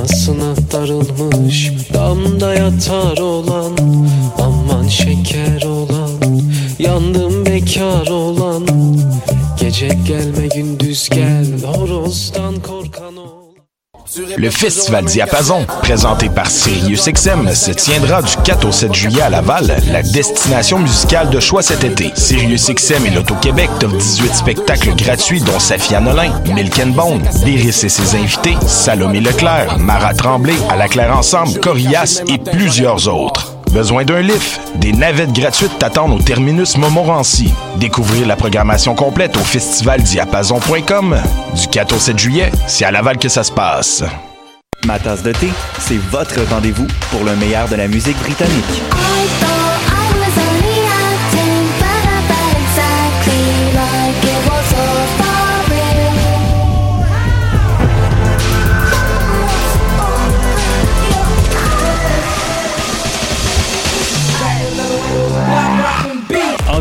Anasına darılmış Damda yatar olan Aman şeker olan Yandım bekar olan. Gece gelme gündüz gel Horozdan Le Festival Diapason, présenté par SiriusXM, se tiendra du 4 au 7 juillet à Laval, la destination musicale de choix cet été. SiriusXM et l'Auto-Québec t'offrent 18 spectacles gratuits dont Safia Nolin, Milk and Bone, Lyris et ses invités, Salomé Leclerc, Mara Tremblay, À la Claire Ensemble, Corias et plusieurs autres. Besoin d'un lift? Des navettes gratuites t'attendent au terminus Montmorency. Découvrir la programmation complète au festivaldiapason.com. Du 4 au 7 juillet, c'est à Laval que ça se passe. Ma tasse de thé, c'est votre rendez-vous pour le meilleur de la musique britannique.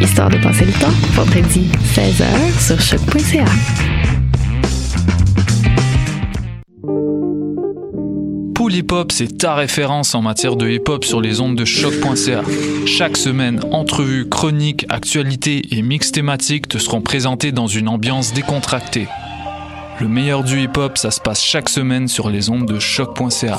Histoire de passer le temps, vendredi 16h sur choc.ca. Pool Hip Hop, c'est ta référence en matière de hip hop sur les ondes de choc.ca. Chaque semaine, entrevues, chroniques, actualités et mix thématiques te seront présentés dans une ambiance décontractée. Le meilleur du hip hop, ça se passe chaque semaine sur les ondes de choc.ca.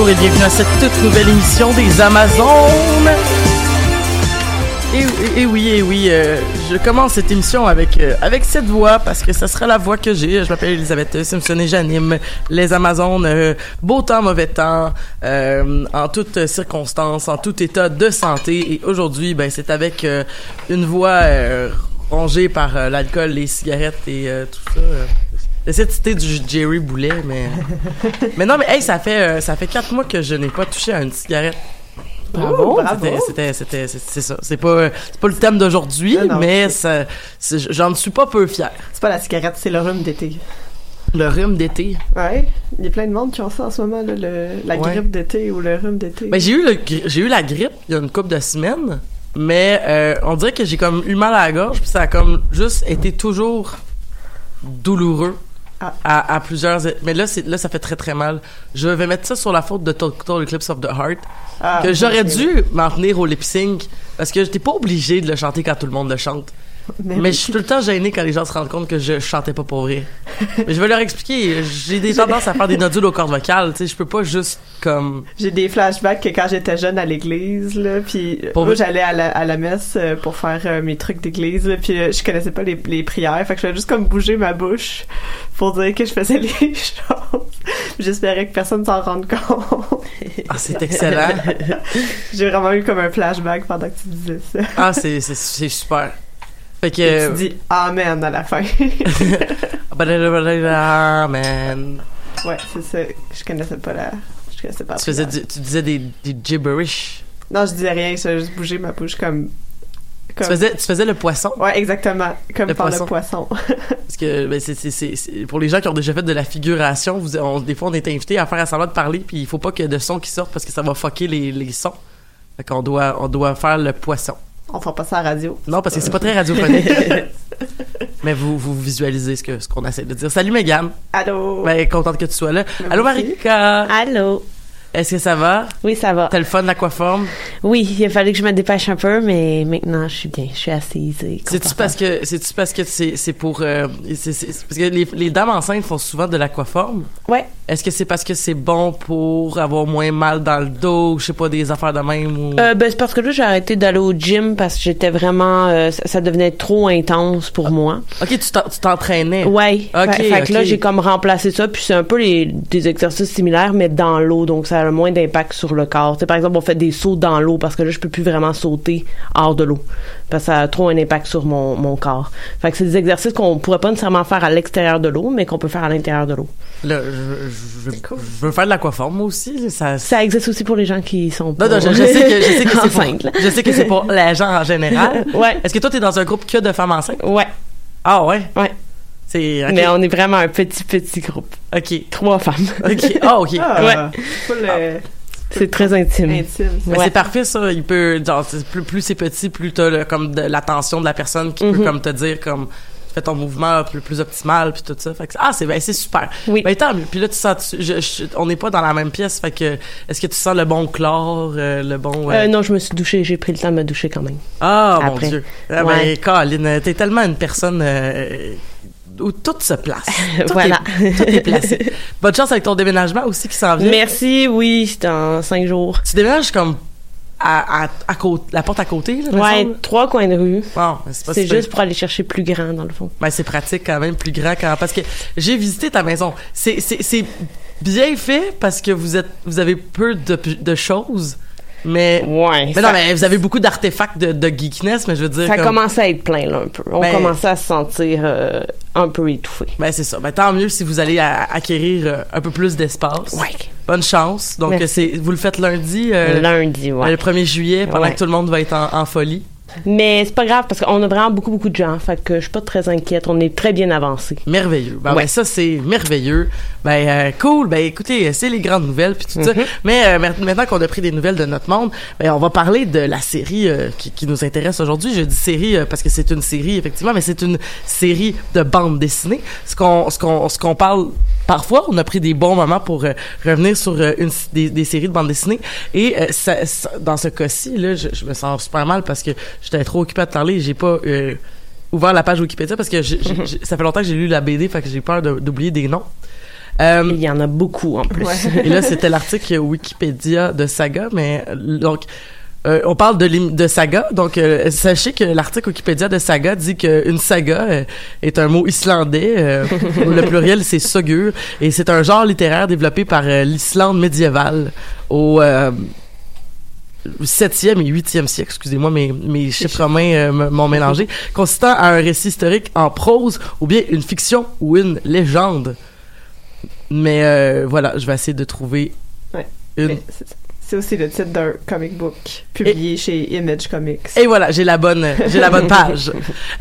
Bonjour et bienvenue à cette toute nouvelle émission des Amazones. Et, oui, et oui, euh, je commence cette émission avec euh, avec cette voix parce que ça sera la voix que j'ai. Je m'appelle Elisabeth Simpson et j'anime les Amazones. euh, beau temps, mauvais temps, en toutes circonstances, en tout état de santé. Et aujourd'hui, ben c'est avec une voix rongée par l'alcool, les cigarettes et tout ça. J'essaie de citer du Jerry Boulet, mais mais non, mais hey, ça fait euh, ça fait quatre mois que je n'ai pas touché à une cigarette. Bravo. C'était- C'était, c'est ça. C'est pas, c'est pas le thème d'aujourd'hui, non, mais ça, j'en suis pas peu fier. C'est pas la cigarette, c'est le rhume d'été. Le rhume d'été. Ouais, il y a plein de monde qui ont ça en ce moment, là, le- la Ouais. grippe d'été ou le rhume d'été. Ben, j'ai eu le, j'ai eu la grippe il y a une couple de semaines, mais euh, on dirait que j'ai comme eu mal à la gorge, puis ça a comme juste été toujours douloureux. À, à plusieurs mais là c'est là ça fait très très mal. Je vais mettre ça sur la faute de Total Eclipse of the Heart Ah, que j'aurais dû m'en tenir au lip sync parce que j'étais pas obligé de le chanter quand tout le monde le chante Mais, Mais je suis tout le temps gêné quand les gens se rendent compte que je chantais pas pour vrai. Mais je vais leur expliquer. J'ai des tendances à faire des nodules aux cordes vocales. Tu sais, je peux pas juste comme. J'ai des flashbacks que quand j'étais jeune à l'église, là, puis Pour moi j'allais à la, à la messe euh, pour faire euh, mes trucs d'église, là, puis euh, je connaissais pas les, les prières, fait que je faisais juste comme bouger ma bouche pour dire que je faisais les choses. J'espérais que personne s'en rende compte. Ah, c'est excellent. J'ai vraiment eu comme un flashback pendant que tu disais ça. Ah, c'est super. Fait Et que. tu dis amen à la fin. man. ouais, c'est ça. Je connaissais pas la. Je connaissais pas. la Tu, faisais du- tu disais des, des gibberish. Non, je disais rien, je juste bouger ma bouche comme. Tu faisais, tu faisais le poisson. Ouais, exactement. Comme Le par poisson. le poisson. Parce que ben, c'est, pour les gens qui ont déjà fait de la figuration, vous, on- des fois on est invité à faire semblant de parler, puis il faut pas qu'il y ait de son qui sortent parce que ça va fucker les, les sons. Fait qu'on doit, on doit faire le poisson. On fera pas ça à la radio. Non, parce que c'est pas très radiophonique. Mais vous, vous visualisez ce que ce qu'on essaie de dire. Salut Megan. Allô. Ben, contente que tu sois là. Allô Marika. Allô. Est-ce que ça va? Oui, ça va. T'as le fun de l'aquaforme? Oui, il a fallu que je me dépêche un peu, mais maintenant, je suis bien. Je suis assise. C'est-tu parce que, c'est-tu parce que c'est, pour, euh, parce que les, les dames enceintes font souvent de l'aquaforme? Ouais. Est-ce que c'est parce que c'est bon pour avoir moins mal dans le dos, je sais pas, des affaires de même ou... Euh, ben, c'est parce que là, j'ai arrêté d'aller au gym parce que j'étais vraiment... euh, ça, devenait trop intense pour moi. Ok, tu t'en- tu t'entraînais? Ouais. Ok, fait, fait que là, j'ai comme remplacé ça, puis c'est un peu les, des exercices similaires, mais dans l'eau, donc ça a le moins d'impact sur le corps. Tu par exemple, on fait des sauts dans l'eau parce que là, je peux plus vraiment sauter hors de l'eau parce que ça a trop un impact sur mon, mon corps. Fait que c'est des exercices qu'on pourrait pas nécessairement faire à l'extérieur de l'eau, mais qu'on peut faire à l'intérieur de l'eau. Là, je, je- je veux faire de l'aquaforme, moi aussi. Ça, Ça existe aussi pour les gens qui sont Non, non, je, sais que, je sais que c'est pour, je sais que c'est pour les gens en général. Ouais. Est-ce que toi, t'es dans un groupe que de femmes enceintes? Ouais. Ah, ouais? Ouais. C'est. Mais on est vraiment un petit, petit groupe. Ok. Trois femmes. Ok. Ah, ok. Ah, Ouais. euh, C'est très intime. intime. Ouais. c'est parfait, ça. Il peut, genre, plus, plus c'est petit, plus t'as le- comme de l'attention de la personne qui peut Mhm. comme te dire comme fais ton mouvement plus, plus optimal puis tout ça. Fait que, ah, c'est ben, c'est super. Oui. Ben, tant mieux. Puis là, tu sens, tu- je- je- on n'est pas dans la même pièce. Fait que, est-ce que tu sens le bon chlore, euh, le bon. euh, Euh, non, je me suis douchée. J'ai pris le temps de me doucher quand même. Ah, mon Après. Dieu. Ah, Ouais. ben, Colin, t'es tellement une personne euh, où tout se place. Tout Voilà. Est, tout est placé. Bonne chance avec ton déménagement aussi qui s'en vient. Merci, oui, c'est dans cinq jours. Tu déménages comme à, à, à côté, la porte à côté, là, Ouais, trois coins de rue. Bon, c'est pas C'est si pire. juste pour aller chercher plus grand, dans le fond. Ben, c'est pratique quand même, plus grand quand parce que j'ai visité ta maison. C'est c'est c'est bien fait parce que vous êtes vous avez peu de de choses, mais Ouais. mais ça, non mais vous avez beaucoup d'artefacts de, de geekness, mais je veux dire ça comme- commençait à être plein, là, un peu. On Ben- commençait à se sentir euh, un peu étouffé. Ben c'est ça. Ben tant mieux si vous allez à- acquérir euh, un peu plus d'espace. Ouais. Bonne chance. Donc euh, c'est vous le faites lundi euh, Lundi, ouais. le 1er juillet pendant Ouais. que tout le monde va être en, en folie. Mais c'est pas grave parce qu'on a vraiment beaucoup, beaucoup de gens. Fait que je suis pas très inquiète. On est très bien avancé. Merveilleux. Ben, Ouais. ben, ça c'est merveilleux. Ben euh, cool. Ben écoutez, c'est les grandes nouvelles puis tout ça. Mhm. Mais euh, ma- maintenant qu'on a pris des nouvelles de notre monde, ben on va parler de la série euh, qui, qui nous intéresse aujourd'hui. Je dis série euh, parce que c'est une série effectivement, mais c'est une série de bande dessinée. Ce qu'on ce qu'on ce qu'on parle parfois, on a pris des bons moments pour euh, revenir sur euh, une des, des séries de bande dessinée et euh, ça, ça- dans ce cas-ci là, je, je me sens super mal parce que j'étais trop occupé à te parler, et j'ai pas ouvert la page Wikipédia parce que ça fait longtemps que j'ai lu la BD, fait que j'ai peur de- d'oublier des noms. Euh, Il y en a beaucoup en plus. et là, c'était l'article Wikipédia de Saga, mais donc. Euh, on parle de, saga, donc euh, sachez que l'article Wikipédia de saga dit qu'une saga euh, est un mot islandais, où le pluriel c'est sogur, et c'est un genre littéraire développé par l'Islande médiévale au euh, 7e et 8e siècle, excusez-moi, mes, mes chiffres romains m'ont mélangé, consistant à un récit historique en prose ou bien une fiction ou une légende. Mais voilà, je vais essayer de trouver Ouais. une. Mais c'est- C'est aussi le titre d'un comic book publié chez Image Comics. Et voilà, j'ai la bonne, j'ai la bonne page.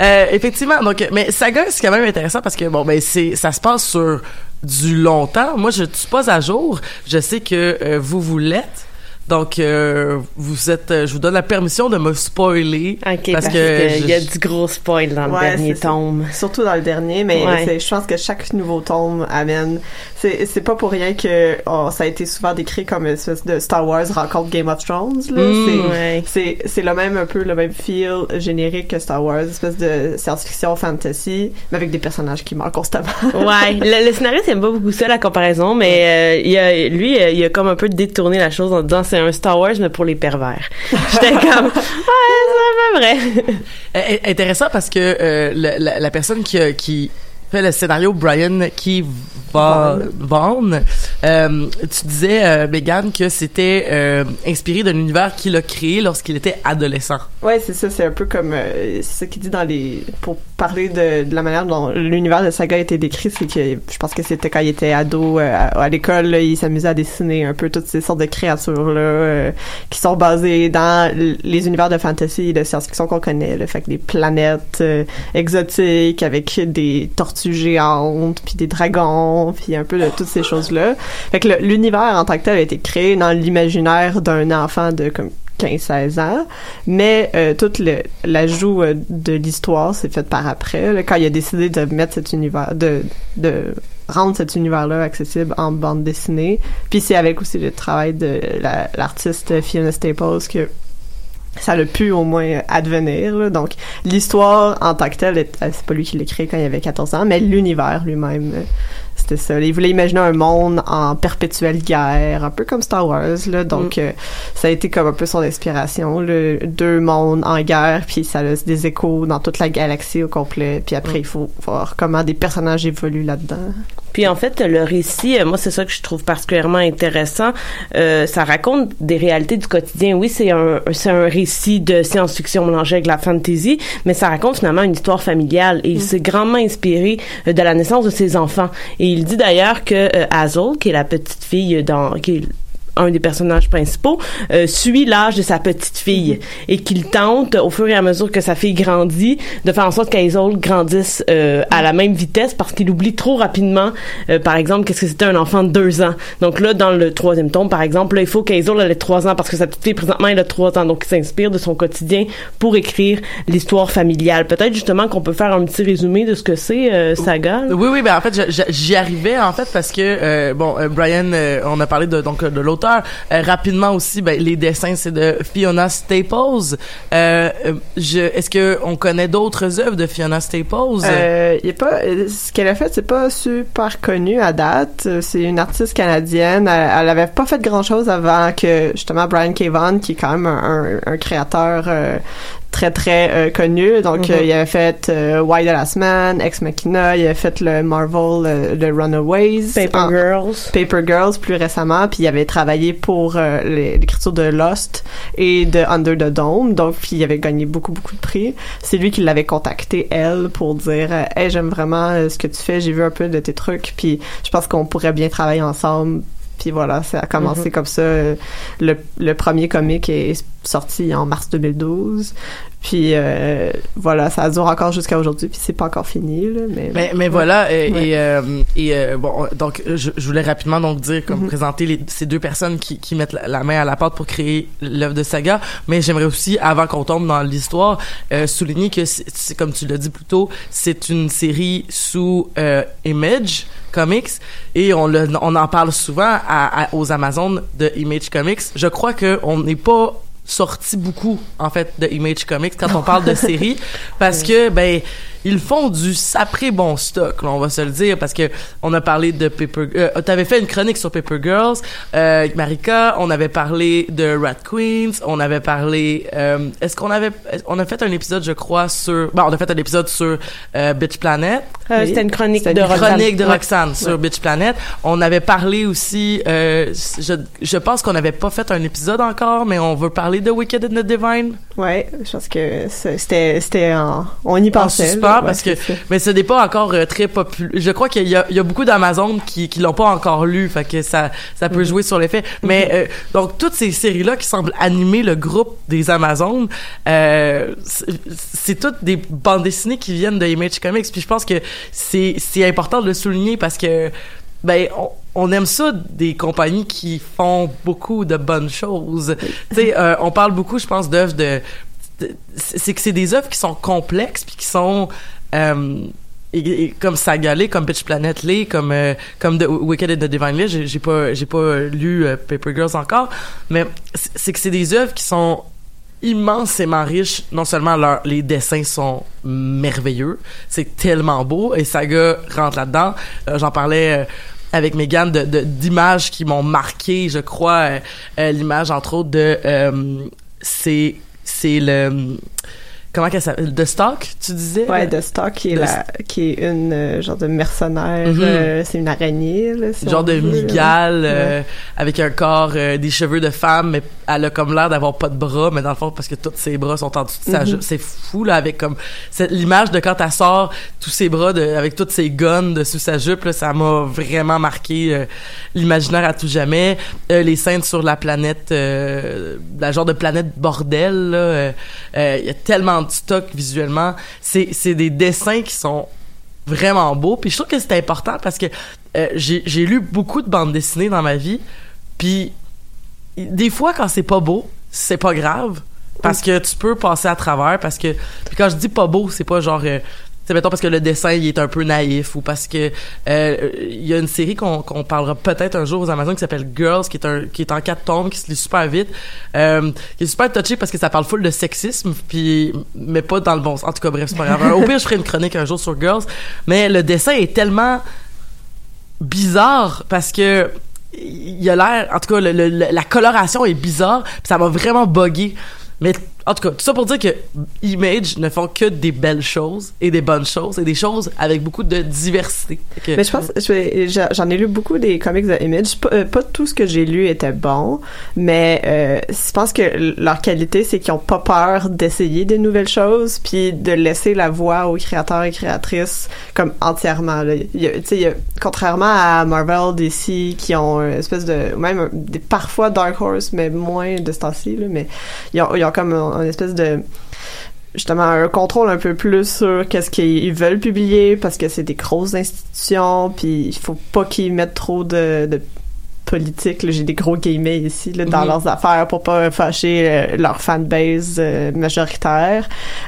Euh, effectivement, donc, mais Saga, c'est quand même intéressant parce que bon, ben c'est, ça se passe sur du longtemps. Moi, je ne suis pas à jour. Je sais que euh, vous vous l'êtes. Donc, euh, vous êtes, euh, je vous donne la permission de me spoiler OK, parce, parce, que, qu'il y a du gros spoil dans le dernier tome. Surtout dans le dernier, mais Ouais. je pense que chaque nouveau tome amène. C'est pas pour rien que oh, ça a été souvent décrit comme une espèce de Star Wars rencontre Game of Thrones. Là. Mm. C'est- Ouais. Le même un peu le même feel générique que Star Wars, espèce de science-fiction fantasy, mais avec des personnages qui meurent constamment. Ouais, le, le scénariste aime pas beaucoup ça la comparaison, mais euh, il a, lui, euh, il a comme un peu détourné la chose en disant c'est un Star Wars mais pour les pervers. J'étais comme ouais, c'est un peu vrai. Euh, intéressant parce que euh, le- la, la personne qui, qui fait le scénario, Brian Key Vaughan, Vaughan, euh, tu disais, euh, Megan, que c'était euh, inspiré d'un univers qu'il a créé lorsqu'il était adolescent. Ouais, c'est ça, c'est un peu comme euh, c'est ça qu'il dit dans les pour parler de, de la manière dont l'univers de Saga a été décrit, c'est que je pense que c'était quand il était ado euh, à, à l'école, il s'amusait à dessiner un peu toutes ces sortes de créatures là euh, qui sont basées dans les univers de fantasy et de science-fiction qu'on connaît, le fait que des planètes euh, exotiques avec des tortues géantes, puis des dragons, puis un peu de toutes ces choses-là. Fait que l'univers en tant que tel a été créé dans l'imaginaire d'un enfant de comme 15-16 ans, mais euh, tout le l'ajout euh, de l'histoire s'est fait par après, là, quand il a décidé de mettre cet univers, de, rendre cet univers-là accessible en bande dessinée. Puis c'est avec aussi le travail de la- l'artiste Fiona Staples que ça l'a pu au moins advenir. là. Donc, l'histoire en tant que telle, euh, c'est pas lui qui l'a créé quand il avait 14 ans, mais l'univers lui-même, c'était ça. Il voulait imaginer un monde en perpétuelle guerre, un peu comme Star Wars. Là. Donc, euh, ça a été comme un peu son inspiration. là. Deux mondes en guerre, puis ça laisse des échos dans toute la galaxie au complet. Puis après, il faut voir comment des personnages évoluent là-dedans. Puis en fait, le récit, euh, moi c'est ça que je trouve particulièrement intéressant. Euh, ça raconte des réalités du quotidien. Oui, c'est un c'est un récit de science-fiction mélangé avec la fantasy, mais ça raconte finalement une histoire familiale et il s'est grandement inspiré euh, de la naissance de ses enfants. Et il dit d'ailleurs que euh, Hazel, qui est la petite fille dans qui est un des personnages principaux, euh, suit l'âge de sa petite fille et qu'il tente, au fur et à mesure que sa fille grandit, de faire en sorte qu'Hazel grandisse euh, à la même vitesse parce qu'il oublie trop rapidement, euh, par exemple, qu'est-ce que c'était un enfant de deux ans. Donc là, dans le troisième tome, par exemple, là, il faut elle ait trois ans parce que sa petite fille, présentement, elle a trois ans. Donc, il s'inspire de son quotidien pour écrire l'histoire familiale. Peut-être justement qu'on peut faire un petit résumé de ce que c'est euh, Saga. Oui, oui, ben en fait, j'y arrivais en fait parce que euh, bon, euh, Brian, on a parlé de donc de l'auteur. Euh, rapidement aussi, ben, les dessins c'est de Fiona Staples. Euh, euh, est-ce que on connaît d'autres œuvres de Fiona Staples? Ce qu'elle a fait, c'est pas super connu à date. C'est une artiste canadienne. Elle, elle avait pas fait grand chose avant que justement Brian K. Qui est quand même un, créateur très très euh, connu. Donc Mhm. euh, il avait fait euh, Why the Last Man, Ex Machina, il avait fait le Marvel euh, The Runaways, Paper en- Girls. Paper Girls plus récemment, puis il avait travaillé pour euh, l'écriture de Lost et de Under the Dome, donc puis il avait gagné beaucoup beaucoup de prix. C'est lui qui l'avait contacté elle pour dire euh, "Hey, j'aime vraiment ce que tu fais, j'ai vu un peu de tes trucs, puis je pense qu'on pourrait bien travailler ensemble." Puis voilà, ça a commencé Mhm. comme ça. Euh, Le, le premier comic est sorti en mars 2012. Puis euh, voilà, ça dure encore jusqu'à aujourd'hui, puis c'est pas encore fini là, mais Mais, mais voilà, et, Ouais. et, euh, et, euh, bon, donc je, je voulais rapidement donc dire, comme Mhm. présenter les, ces deux personnes qui, qui mettent la, la main à la pâte pour créer l'œuvre de Saga, mais j'aimerais aussi, avant qu'on tombe dans l'histoire, euh, souligner que, c'est comme tu l'as dit plus tôt, c'est une série sous euh, Image Comics, et on, le, on en parle souvent à, à- aux Amazones de Image Comics. Je crois que on n'est pas sorti beaucoup en fait de Image Comics quand on parle de séries parce que ben ils font du sapré bon stock là, on va se le dire parce que on a parlé de Paper euh, t'avais fait une chronique sur Paper Girls euh, Marika on avait parlé de Rat Queens on avait parlé euh, est-ce qu'on avait on a fait un épisode je crois sur bon on a fait un épisode sur euh, Bitch Planet Euh, C'était une chronique de une Roxane. chronique de Ouais. Sur Bitch Planet. On avait parlé aussi, euh, je, je pense qu'on n'avait pas fait un épisode encore, mais on veut parler de Wicked and the Divine. Ouais, je pense que c'était c'était en on y En pensait. suspens, là, ouais, parce que, ça. mais ce n'est pas encore euh, très populaire. Je crois qu'il y a, il y a beaucoup d'Amazon qui, qui l'ont pas encore lu, fait que ça, ça peut Mhm. jouer sur l'effet. Mais, euh, donc, toutes ces séries-là qui semblent animer le groupe des Amazones, euh, c'est- c'est toutes des bandes dessinées qui viennent de Image Comics. Puis je pense que c'est, c'est important de le souligner parce que, ben, on, on aime ça des compagnies qui font beaucoup de bonnes choses. Tu sais, euh, on parle beaucoup, je pense, d'œuvres de, de- c'est que c'est des œuvres qui sont complexes puis qui sont euh, et, et comme Sagalé, comme Bitch Planet Lee, comme euh, comme The Wicked and the Divine Lee, j'ai pas j'ai pas lu euh, Paper Girls encore, mais c'est que c'est des œuvres qui sont immensément riches. Non seulement leur, les dessins sont merveilleux, c'est tellement beau et Saga rentre là-dedans. Euh, J'en parlais. Avec Megan de- d'images qui m'ont marqué je crois euh, euh, l'image entre autres de euh, c'est c'est le comment qu'elle s'appelle The Stock tu disais? Ouais, de Stock qui est De- la, qui est une euh, genre de mercenaire, Mhm. euh, c'est une araignée là, si genre de migale euh, Ouais. avec un corps euh, des cheveux de femme mais elle a comme l'air d'avoir pas de bras mais dans le fond parce que tous ses bras sont en dessous de sa jupe. C'est fou là avec comme cette l'image de quand elle sort tous ses bras de, avec toutes ses guns dessous sa jupe là, ça m'a vraiment marqué euh, l'imaginaire à tout jamais. Euh, les scènes sur la planète euh, la genre de planète bordel là il y a tellement de stock visuellement. C'est c'est des dessins qui sont vraiment beaux. Puis je trouve que c'est important parce que euh, j'ai j'ai lu beaucoup de bandes dessinées dans ma vie. Puis des fois quand c'est pas beau c'est pas grave parce que tu peux passer à travers parce que puis quand je dis pas beau c'est pas genre euh, c'est mettons parce que le dessin il est un peu naïf ou parce que euh, il y a une série qu'on qu'on parlera peut-être un jour aux Amazones qui s'appelle Girls qui est un qui est en quatre tomes qui se lit super vite euh, qui est super touché parce que ça parle full de sexisme puis mais pas dans le bon sens. En tout cas bref c'est pas grave. Au pire je ferai une chronique un jour sur Girls. Mais le dessin est tellement bizarre parce que il a l'air en tout cas le- la coloration est bizarre puis ça m'a vraiment buggé. Mais en tout cas, tout ça pour dire que Image ne font que des belles choses et des bonnes choses et des choses avec beaucoup de diversité. Que- Mais je pense, j'en ai lu beaucoup des comics de Image. Pas, euh, pas tout ce que j'ai lu était bon, mais euh, je pense que leur qualité, c'est qu'ils ont pas peur d'essayer des nouvelles choses, puis de laisser la voix aux créateurs et créatrices comme entièrement. Là. Il y a- tu sais, il y a- contrairement à Marvel, DC, qui ont une espèce de, même des, parfois Dark Horse, mais moins de ce temps-ci, mais ils ont, ils ont comme un- une espèce de justement un contrôle un peu plus sur qu'est-ce qu'ils veulent publier parce que c'est des grosses institutions puis il faut pas qu'ils mettent trop de politique j'ai des gros guillemets ici là, dans Mhm. leurs affaires pour pas fâcher euh, leur fanbase euh, majoritaire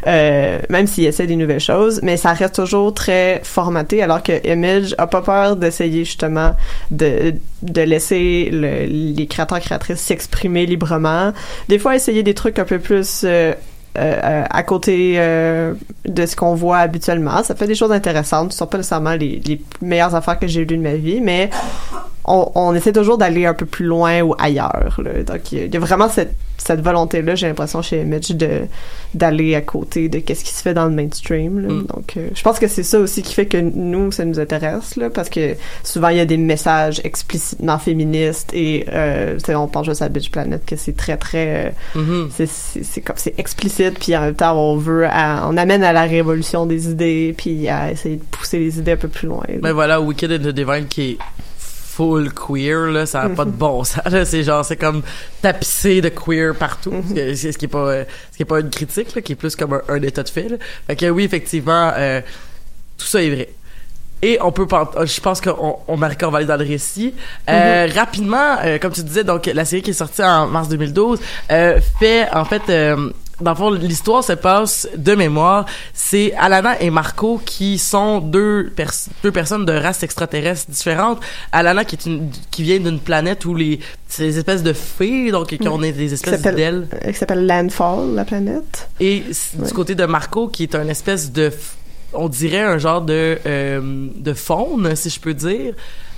euh, même s'ils essaient des nouvelles choses mais ça reste toujours très formaté alors que Image a pas peur d'essayer justement de, de laisser le- les créateurs créatrices s'exprimer librement des fois essayer des trucs un peu plus euh, euh, euh, à côté euh, de ce qu'on voit habituellement. Ça fait des choses intéressantes. Ce sont pas nécessairement les, les meilleures affaires que j'ai lues de ma vie, mais on, on essaie toujours d'aller un peu plus loin ou ailleurs. là. Donc, il y a- vraiment cette, cette volonté-là, j'ai l'impression, chez Image, de d'aller à côté de qu'est-ce qui se fait dans le mainstream. là. Mm. Donc, euh, je pense que c'est ça aussi qui fait que nous, ça nous intéresse, là, parce que souvent, il y a des messages explicitement féministes et, euh, on pense juste à Bitch Planet, que c'est très, très... euh, Mhm. c'est c'est c'est comme c'est explicite puis en même temps on veut à- on amène à la révolution des idées puis à essayer de pousser les idées un peu plus loin là. Ben voilà, Wicked and the Divine qui est full queer là, ça a pas de bon sens. C'est genre c'est comme tapissé de queer partout. Ce que- C'est ce qui est pas ce qui est pas une critique là, qui est plus comme un, un état de fait. Là. Fait que oui, effectivement, euh, tout ça est vrai. Et on peut, je pense qu'on on Marika, on va aller dans le récit. Euh, Rapidement, euh, comme tu disais, donc la série qui est sortie en mars 2012 euh, fait en fait, dans le fond, l'histoire se passe de mémoire. C'est Alana et Marco qui sont deux, pers- deux personnes de races extraterrestres différentes. Alana qui est une, qui vient d'une planète où les c'est des espèces de fées, donc qui ont des espèces d'ailes. qui s'appelle Landfall la planète Et du côté de Marco, qui est un espèce de, on dirait un genre de euh, de faune, si je peux dire.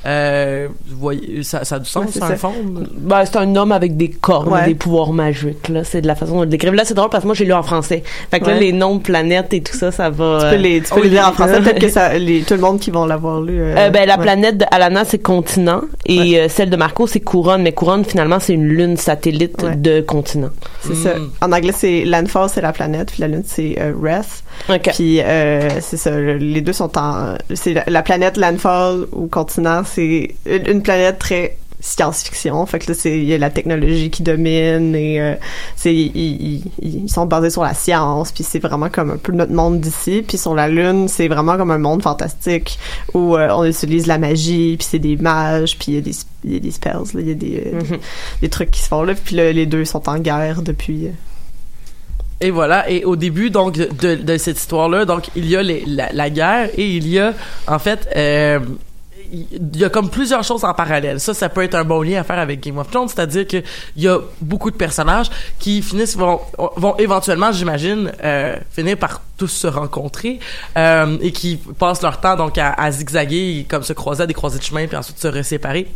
Euh, vous voyez, ça, ça a du sens, Ouais, c'est un faune. Ben, c'est un homme avec des cornes, Ouais. des pouvoirs magiques, là. C'est de la façon de le décrire. Là, c'est drôle parce que moi, j'ai lu en français. Fait que là, les noms de planètes et tout ça, ça va. tu peux les tu peux les lire en français peut-être que ça les tout le monde qui vont l'avoir lu euh, Euh, ben, la ouais. planète de Alana, c'est continent. Et euh, celle de Marco, c'est couronne. Mais couronne, finalement, c'est une lune satellite Ouais. de continent. c'est ça en anglais c'est Landfall c'est la planète puis la lune c'est euh, Wrath puis euh, c'est ça le- les deux sont en c'est la, la planète Landfall ou continent c'est une, planète très science-fiction. Fait que là c'est il y a la technologie qui domine et euh, c'est ils, sont basés sur la science puis c'est vraiment comme un peu notre monde d'ici. Puis sur la lune c'est vraiment comme un monde fantastique où euh, on utilise la magie puis c'est des mages puis il y a des il y a des spells il y a des, euh, des des trucs qui se font là. Puis là, les deux sont en guerre depuis Et voilà. Et au début, donc, de, cette histoire-là, donc, il y a les- la, la guerre et il y a, en fait, il y a comme plusieurs choses en parallèle. Ça, ça peut être un bon lien à faire avec Game of Thrones, c'est-à-dire que il y a beaucoup de personnages qui finissent vont vont éventuellement, j'imagine, euh, finir par tous se rencontrer euh, et qui passent leur temps donc à, zigzaguer, comme se croiser à des croisées de chemin puis ensuite se séparer.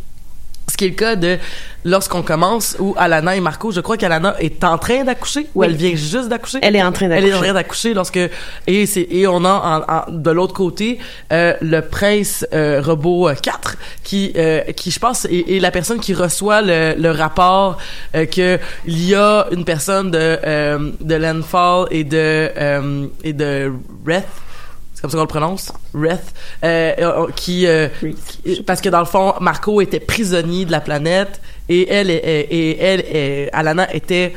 Qui est le cas de lorsqu'on commence où Alana et Marco, je crois qu'Alana est en train d'accoucher ou Oui. elle vient juste d'accoucher. Elle est en train Elle est en d'accoucher. train d'accoucher lorsque et c'est et on a en- en- de l'autre côté euh, le prince euh, robot euh, 4 qui euh, qui je pense est, est la personne qui reçoit le, le rapport euh, que il y a une personne de euh, de Landfall et de euh, et de Wrath c'est comme ça qu'on le prononce. Wrath euh, euh, qui, euh, qui- parce que dans le fond Marco était prisonnier de la planète et elle et, et- et elle et Alana était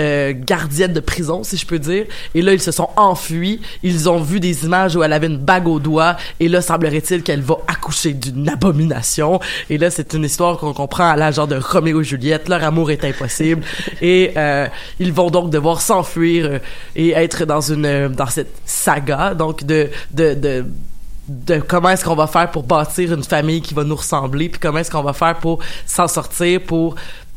euh, gardienne de prison, si je peux dire. Et là, ils se sont enfuis. Ils ont vu des images où elle avait une bague au doigt. Et là, semblerait-il qu'elle va accoucher d'une abomination. Et là, c'est une histoire qu'on comprend à genre de Roméo et Juliette. Leur amour est impossible. et euh, ils vont donc devoir s'enfuir euh, et être dans une dans cette saga donc de de, de de comment est-ce qu'on va faire pour bâtir une famille qui va nous ressembler, puis comment est-ce qu'on va faire pour s'en sortir, pour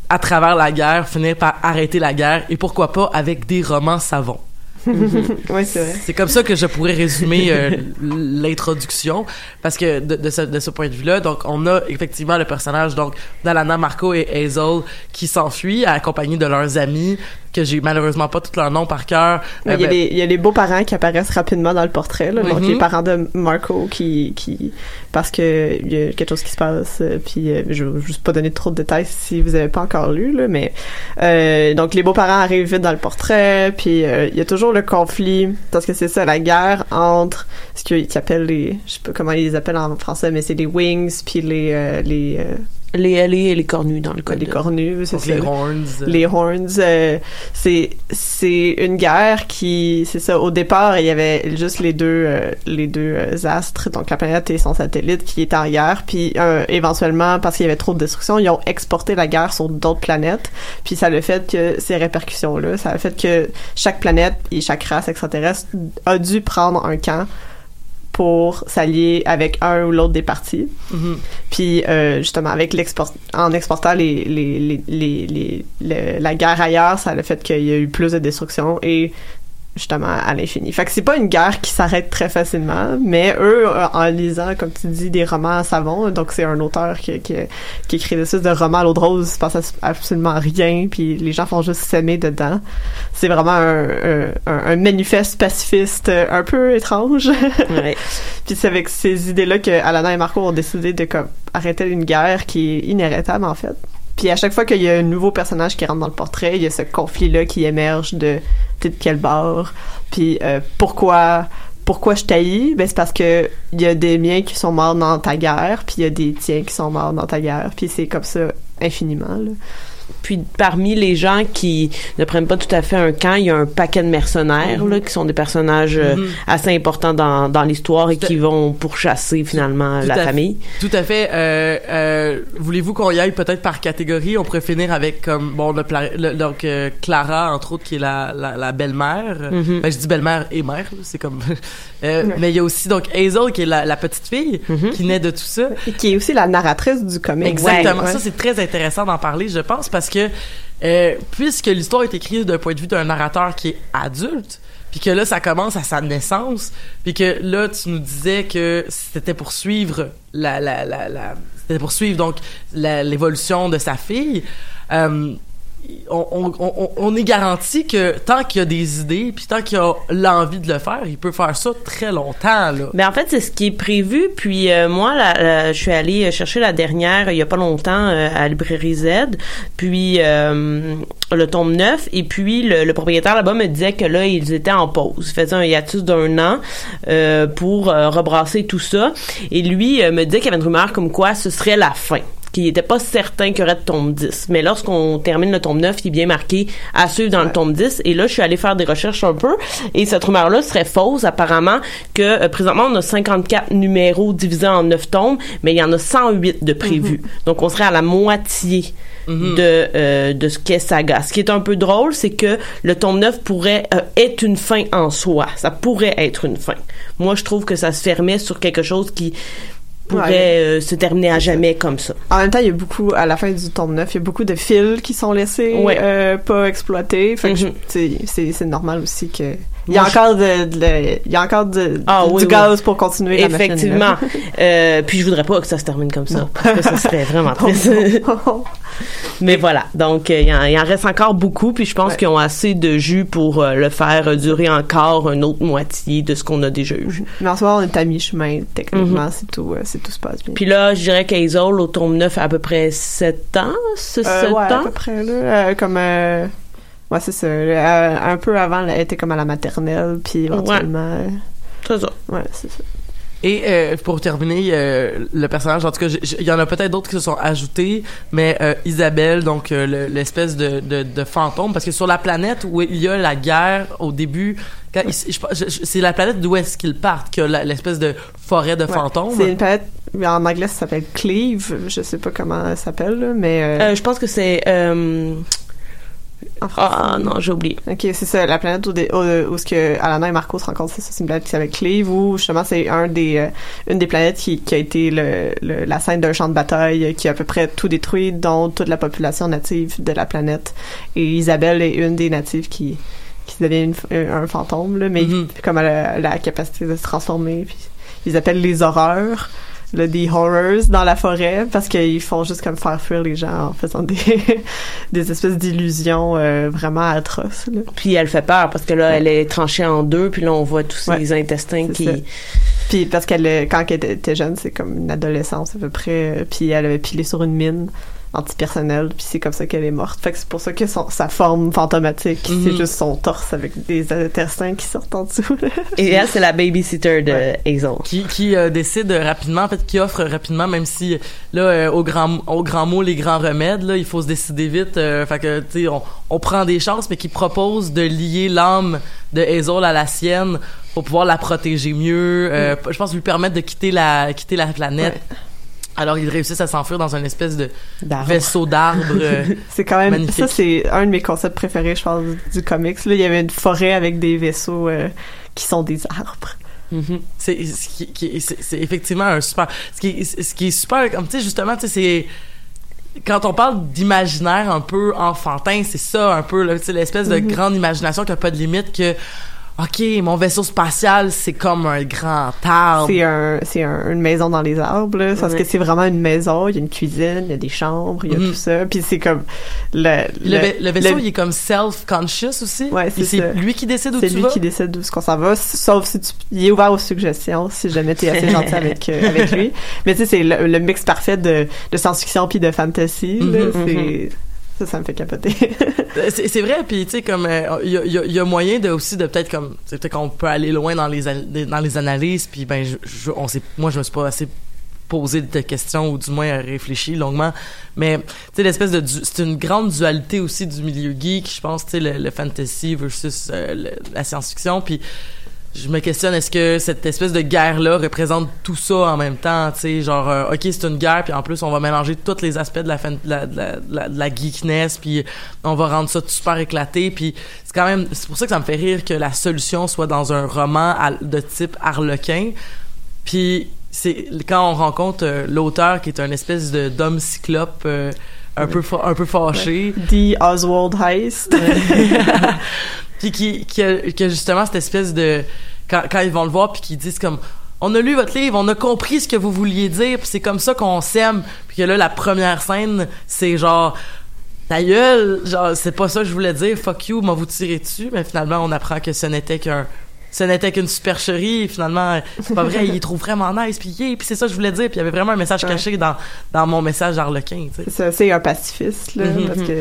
à travers la guerre finir par arrêter la guerre et pourquoi pas avec des romans savants. oui, c'est vrai. C'est comme ça que je pourrais résumer euh, l'introduction parce que de, de, ce, de ce point de vue-là, donc on a effectivement le personnage donc d'Alana, Marco et Hazel qui s'enfuient accompagnés de leurs amis que j'ai malheureusement pas tous leurs noms par cœur. Mais il, y a Euh, les, il y a les beaux-parents qui apparaissent rapidement dans le portrait, là. donc Mhm. les parents de Marco qui, qui parce que il y a quelque chose qui se passe, euh, puis euh, je vais juste pas donner trop de détails si vous avez pas encore lu, là, mais euh, donc les beaux-parents arrivent vite dans le portrait, puis euh, il y a toujours le conflit, parce que c'est ça, la guerre entre ce qu'ils appellent les, je sais pas comment ils les appellent en français, mais c'est les wings, puis les, euh, les, euh, Les, les, cornus dans le cas les de- cornus, c'est ça. les horns. euh, Les horns, euh, c'est c'est une guerre qui c'est ça. Au départ, il y avait juste les deux euh, les deux euh, astres, donc la planète et son satellite, qui étaient en guerre. Puis euh, éventuellement, parce qu'il y avait trop de destruction, ils ont exporté la guerre sur d'autres planètes. Puis ça a le fait que ces répercussions là, ça a le fait que chaque planète et chaque race extraterrestre a dû prendre un camp pour s'allier avec un ou l'autre des partis. mhm. Puis euh, justement avec l'export en exportant les, les, les, les, les- le- la guerre ailleurs, ça a le fait qu'il y a eu plus de destruction et justement à l'infini. Fait que c'est pas une guerre qui s'arrête très facilement, mais eux euh, en lisant comme tu dis des romans savants, donc c'est un auteur qui qui, qui écrit des de romans à l'eau de rose, il se passe absolument rien, puis les gens font juste s'aimer dedans. C'est vraiment un, un, un- manifeste pacifiste euh, un peu étrange. Ouais. Puis c'est avec ces idées-là que Alana et Marco ont décidé de comme arrêter une guerre qui est inarrêtable en fait. Puis à chaque fois qu'il y a un nouveau personnage qui rentre dans le portrait, il y a ce conflit-là qui émerge de de quel bord. Puis euh, pourquoi pourquoi je taillis Ben c'est parce que il y a des miens qui sont morts dans ta guerre, puis il y a des tiens qui sont morts dans ta guerre, puis c'est comme ça infiniment. Là. Puis parmi les gens qui ne prennent pas tout à fait un camp, il y a un paquet de mercenaires là, qui sont des personnages euh, Mhm. assez importants dans, dans l'histoire et qui vont pourchasser finalement Tout la famille. Tout à fait. Euh, euh, Voulez-vous qu'on y aille peut-être par catégorie? On pourrait finir avec comme bon le, donc Clara entre autres qui est la la, la belle-mère. Mhm. Ben, je dis belle-mère et mère, c'est comme. Mais il y a aussi donc Hazel qui est la, la petite fille Mhm. qui naît de tout ça. Et qui est aussi la narratrice du comic. Exactement. Ouais. Ça, c'est très intéressant d'en parler, je pense, parce que euh, puisque l'histoire est écrite d'un point de vue d'un narrateur qui est adulte, puis que là, ça commence à sa naissance, puis que là, tu nous disais que c'était pour suivre la, la, la, c'était pour suivre donc l'évolution de sa fille. Euh, on, on, on, est garanti que tant qu'il y a des idées, puis tant qu'il a l'envie de le faire, il peut faire ça très longtemps, là. Ben en fait c'est ce qui est prévu. Puis euh, moi je suis allée chercher la dernière il y a pas longtemps euh, à la librairie Z. Puis euh, le tome 9 et puis le, propriétaire là-bas me disait que là ils étaient en pause. Ils faisaient un hiatus d'un an euh, pour euh, rebrasser tout ça. Et lui euh, me disait qu'il y avait une rumeur comme quoi ce serait la fin qu'il n'était pas certain qu'il y aurait de tome 10. Mais lorsqu'on termine le tome 9, il est bien marqué à suivre dans le tome 10. Et là, je suis allée faire des recherches un peu. Et cette rumeur-là serait fausse, apparemment, que euh, présentement, on a 54 numéros divisés en 9 tomes, mais il y en a 108 de prévus. Donc, on serait à la moitié de euh, de ce qu'est Saga. Ce qui est un peu drôle, c'est que le tome 9 pourrait euh, être une fin en soi. Ça pourrait être une fin. Moi, je trouve que ça se fermait sur quelque chose qui pourrait Ouais. euh, se terminer à jamais comme ça. En même temps, il y a beaucoup, à la fin du tome 9, il y a beaucoup de fils qui sont laissés Ouais. euh, pas exploités. Fait que c'est- c'est c'est normal aussi que... Il y a encore de, de le- il y a encore de, Ah, du oui, oui. gaz pour continuer la machine, Effectivement. euh, puis je voudrais pas que ça se termine comme ça, parce que ça serait vraiment triste. Mais voilà, donc euh, il en, il en reste encore beaucoup, puis je pense Ouais. qu'ils ont assez de jus pour euh, le faire durer encore une autre moitié de ce qu'on a déjà eu. Mais en ce moment, on est à mi-chemin, techniquement, c'est tout, euh, c'est tout se passe bien. Puis là, je dirais qu'Hazel, au tome 9, a à peu près 7 ans, 6, Euh, 7 ouais, à ans? peu près, là. euh, comme, ouais, c'est ça. Euh, un peu avant, elle était comme à la maternelle, puis éventuellement, euh, C'est ça. ouais, c'est ça. Et euh, pour terminer, euh, le personnage, en tout cas, il y en a peut-être d'autres qui se sont ajoutés, mais euh, Isabelle, donc euh, le- l'espèce de, de, de fantôme, parce que sur la planète où il y a la guerre au début, c'est la planète d'où est-ce qu'ils partent, que la- l'espèce de forêt de Ouais. fantômes? C'est une planète, en anglais, ça s'appelle Cleve. Je sais pas comment elle s'appelle, mais. euh, Euh, je pense que c'est. Euh, français. Ah non, j'ai oublié. Ok, c'est ça, la planète où, des- où, où ce que Alana et Marco se rencontrent, c'est ça, c'est une planète qui s'appelle Cleve, où justement c'est un des, euh, une des planètes qui, qui a été le, le- la scène d'un champ de bataille euh, qui a à peu près tout détruit, dont toute la population native de la planète. Et Isabelle est une des natives qui, qui devient une f- un fantôme, là, mais Mhm. comme elle a la capacité de se transformer, puis ils appellent les horreurs. Le, des horrors dans la forêt parce qu'ils font juste comme faire fuir les gens en faisant des, des espèces d'illusions euh, vraiment atroces. Là. Puis elle fait peur parce que là, elle est tranchée en deux, puis là, on voit tous Ouais. intestins C'est qui. ça. Puis parce qu'elle, quand elle était- était jeune, c'est comme une adolescence à peu près. euh, Puis elle avait pilé sur une mine antipersonnelle. Puis c'est comme ça qu'elle est morte. Fait que c'est pour ça que son, sa forme fantomatique, Mhm. c'est juste son torse avec des intestins qui sortent en dessous. là. Et elle, c'est la babysitter de Hazel. qui, qui euh, décide rapidement, en fait, qui offre rapidement, même si là, euh, au grand au grand mot, les grands remèdes, là, il faut se décider vite. euh, fait que tu sais, on, on prend des chances, mais qui propose de lier l'âme de Hazel à la sienne pour pouvoir la protéger mieux. euh, Je pense lui permettre de quitter la quitter la planète. Ouais. Alors ils réussissent à s'enfuir dans une espèce de vaisseau d'arbres. euh, C'est quand même Magnifique. ça c'est un de mes concepts préférés je pense du, comics là il y avait une forêt avec des vaisseaux euh, qui sont des arbres Mhm. c'est ce qui, qui- c'est c'est effectivement un super ce qui est, ce qui est super comme tu sais justement tu sais c'est quand on parle d'imaginaire un peu enfantin c'est ça un peu l'espèce de grande imagination qui a pas de limite que ok mon vaisseau spatial c'est comme un grand arbre. C'est un c'est un- une maison dans les arbres là, parce que c'est vraiment une maison il y a une cuisine il y a des chambres il y a Mhm. tout ça puis c'est comme le le, va- le vaisseau il est comme self-conscious aussi. Ouais, c'est c'est lui qui décide où c'est tu lui vas. qui décide d'où ce qu'on s'en va sauf si tu il est ouvert aux suggestions si jamais t'es assez gentil avec euh, avec lui. Mais tu sais c'est le, mix parfait de, de science-fiction puis de fantasy là, Mhm, c'est ça me fait capoter. Euh, c'est vrai puis tu sais comme euh, il il y a- moyen de aussi de peut-être comme peut-être qu'on peut aller loin dans les dans les analyses puis ben je, je- on sait moi je me suis pas assez posé de questions ou du moins euh, réfléchi longuement. Mais tu sais l'espèce de c'est une grande dualité aussi du milieu geek je pense tu sais le, fantasy versus euh, la science-fiction puis je me questionne est-ce que cette espèce de guerre là représente tout ça en même temps tu sais? Genre euh, ok c'est une guerre puis en plus on va mélanger tous les aspects de la fan- de la, de la, de la, de la geekness puis on va rendre ça super éclaté puis c'est quand même c'est pour ça que ça me fait rire que la solution soit dans un roman à- de type harlequin. Puis c'est quand on rencontre euh, l'auteur qui est un espèce de d'homme cyclope euh, un peu un peu fâché. The Oswald Heist puis qui, a justement cette espèce de quand, quand ils vont le voir puis qu'ils disent comme on a lu votre livre, on a compris ce que vous vouliez dire, puis c'est comme ça qu'on s'aime. Puis que là la première scène, c'est genre ta gueule, genre c'est pas ça que je voulais dire, fuck you, m'a vous tiré dessus, mais finalement on apprend que ce n'était qu'un ce n'était qu'une supercherie finalement c'est pas vrai il trouve vraiment nice puis yeah, puis c'est ça que je voulais dire puis il y avait vraiment un message Ouais. caché dans dans mon message sais C'est un pacifiste, là, Mhm. parce que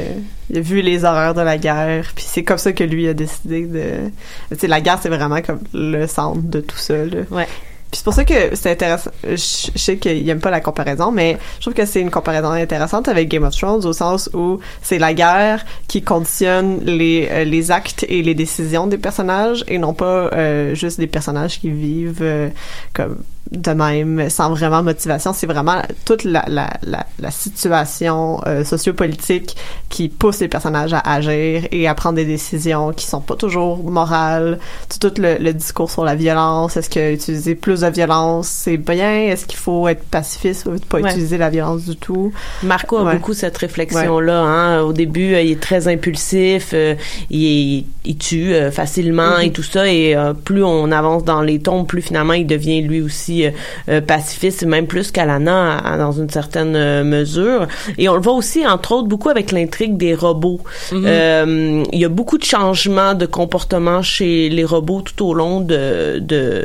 il a vu les horreurs de la guerre, puis c'est comme ça que lui a décidé de... Tu sais, la guerre, c'est vraiment comme le centre de tout ça, là. Ouais. Puis c'est pour ça que c'est intéressant. Je, sais qu'il aime pas la comparaison, mais je trouve que c'est une comparaison intéressante avec Game of Thrones au sens où c'est la guerre qui conditionne les euh, les actes et les décisions des personnages et non pas euh, juste des personnages qui vivent euh, comme de même sans vraiment motivation. C'est vraiment toute la la la, la situation euh, sociopolitique qui pousse les personnages à agir et à prendre des décisions qui sont pas toujours morales. Tout, tout le, le discours sur la violence. Est-ce que utiliser plus de violence c'est bien? Est-ce qu'il faut être pacifiste ou pas Ouais. utiliser la violence du tout? Marco a Ouais. beaucoup cette réflexion-là. Hein. Au début, euh, il est très impulsif, euh, il, il tue euh, facilement Mhm. et tout ça. Et plus on avance dans les tombes, plus finalement il devient lui aussi euh, euh, pacifiste, même plus qu'Alana dans une certaine euh, mesure. Et on le voit aussi, entre autres, beaucoup avec l'intrigue des robots. Mhm. Il y a beaucoup de changements de comportement chez les robots tout au long de, de,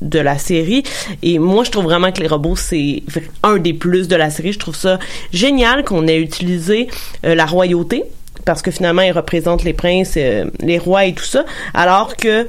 de la série. Et moi, je trouve vraiment que les robots, c'est un des plus de la série. Je trouve ça génial qu'on ait utilisé euh, la royauté parce que finalement, ils représentent les princes, euh, les rois et tout ça, alors que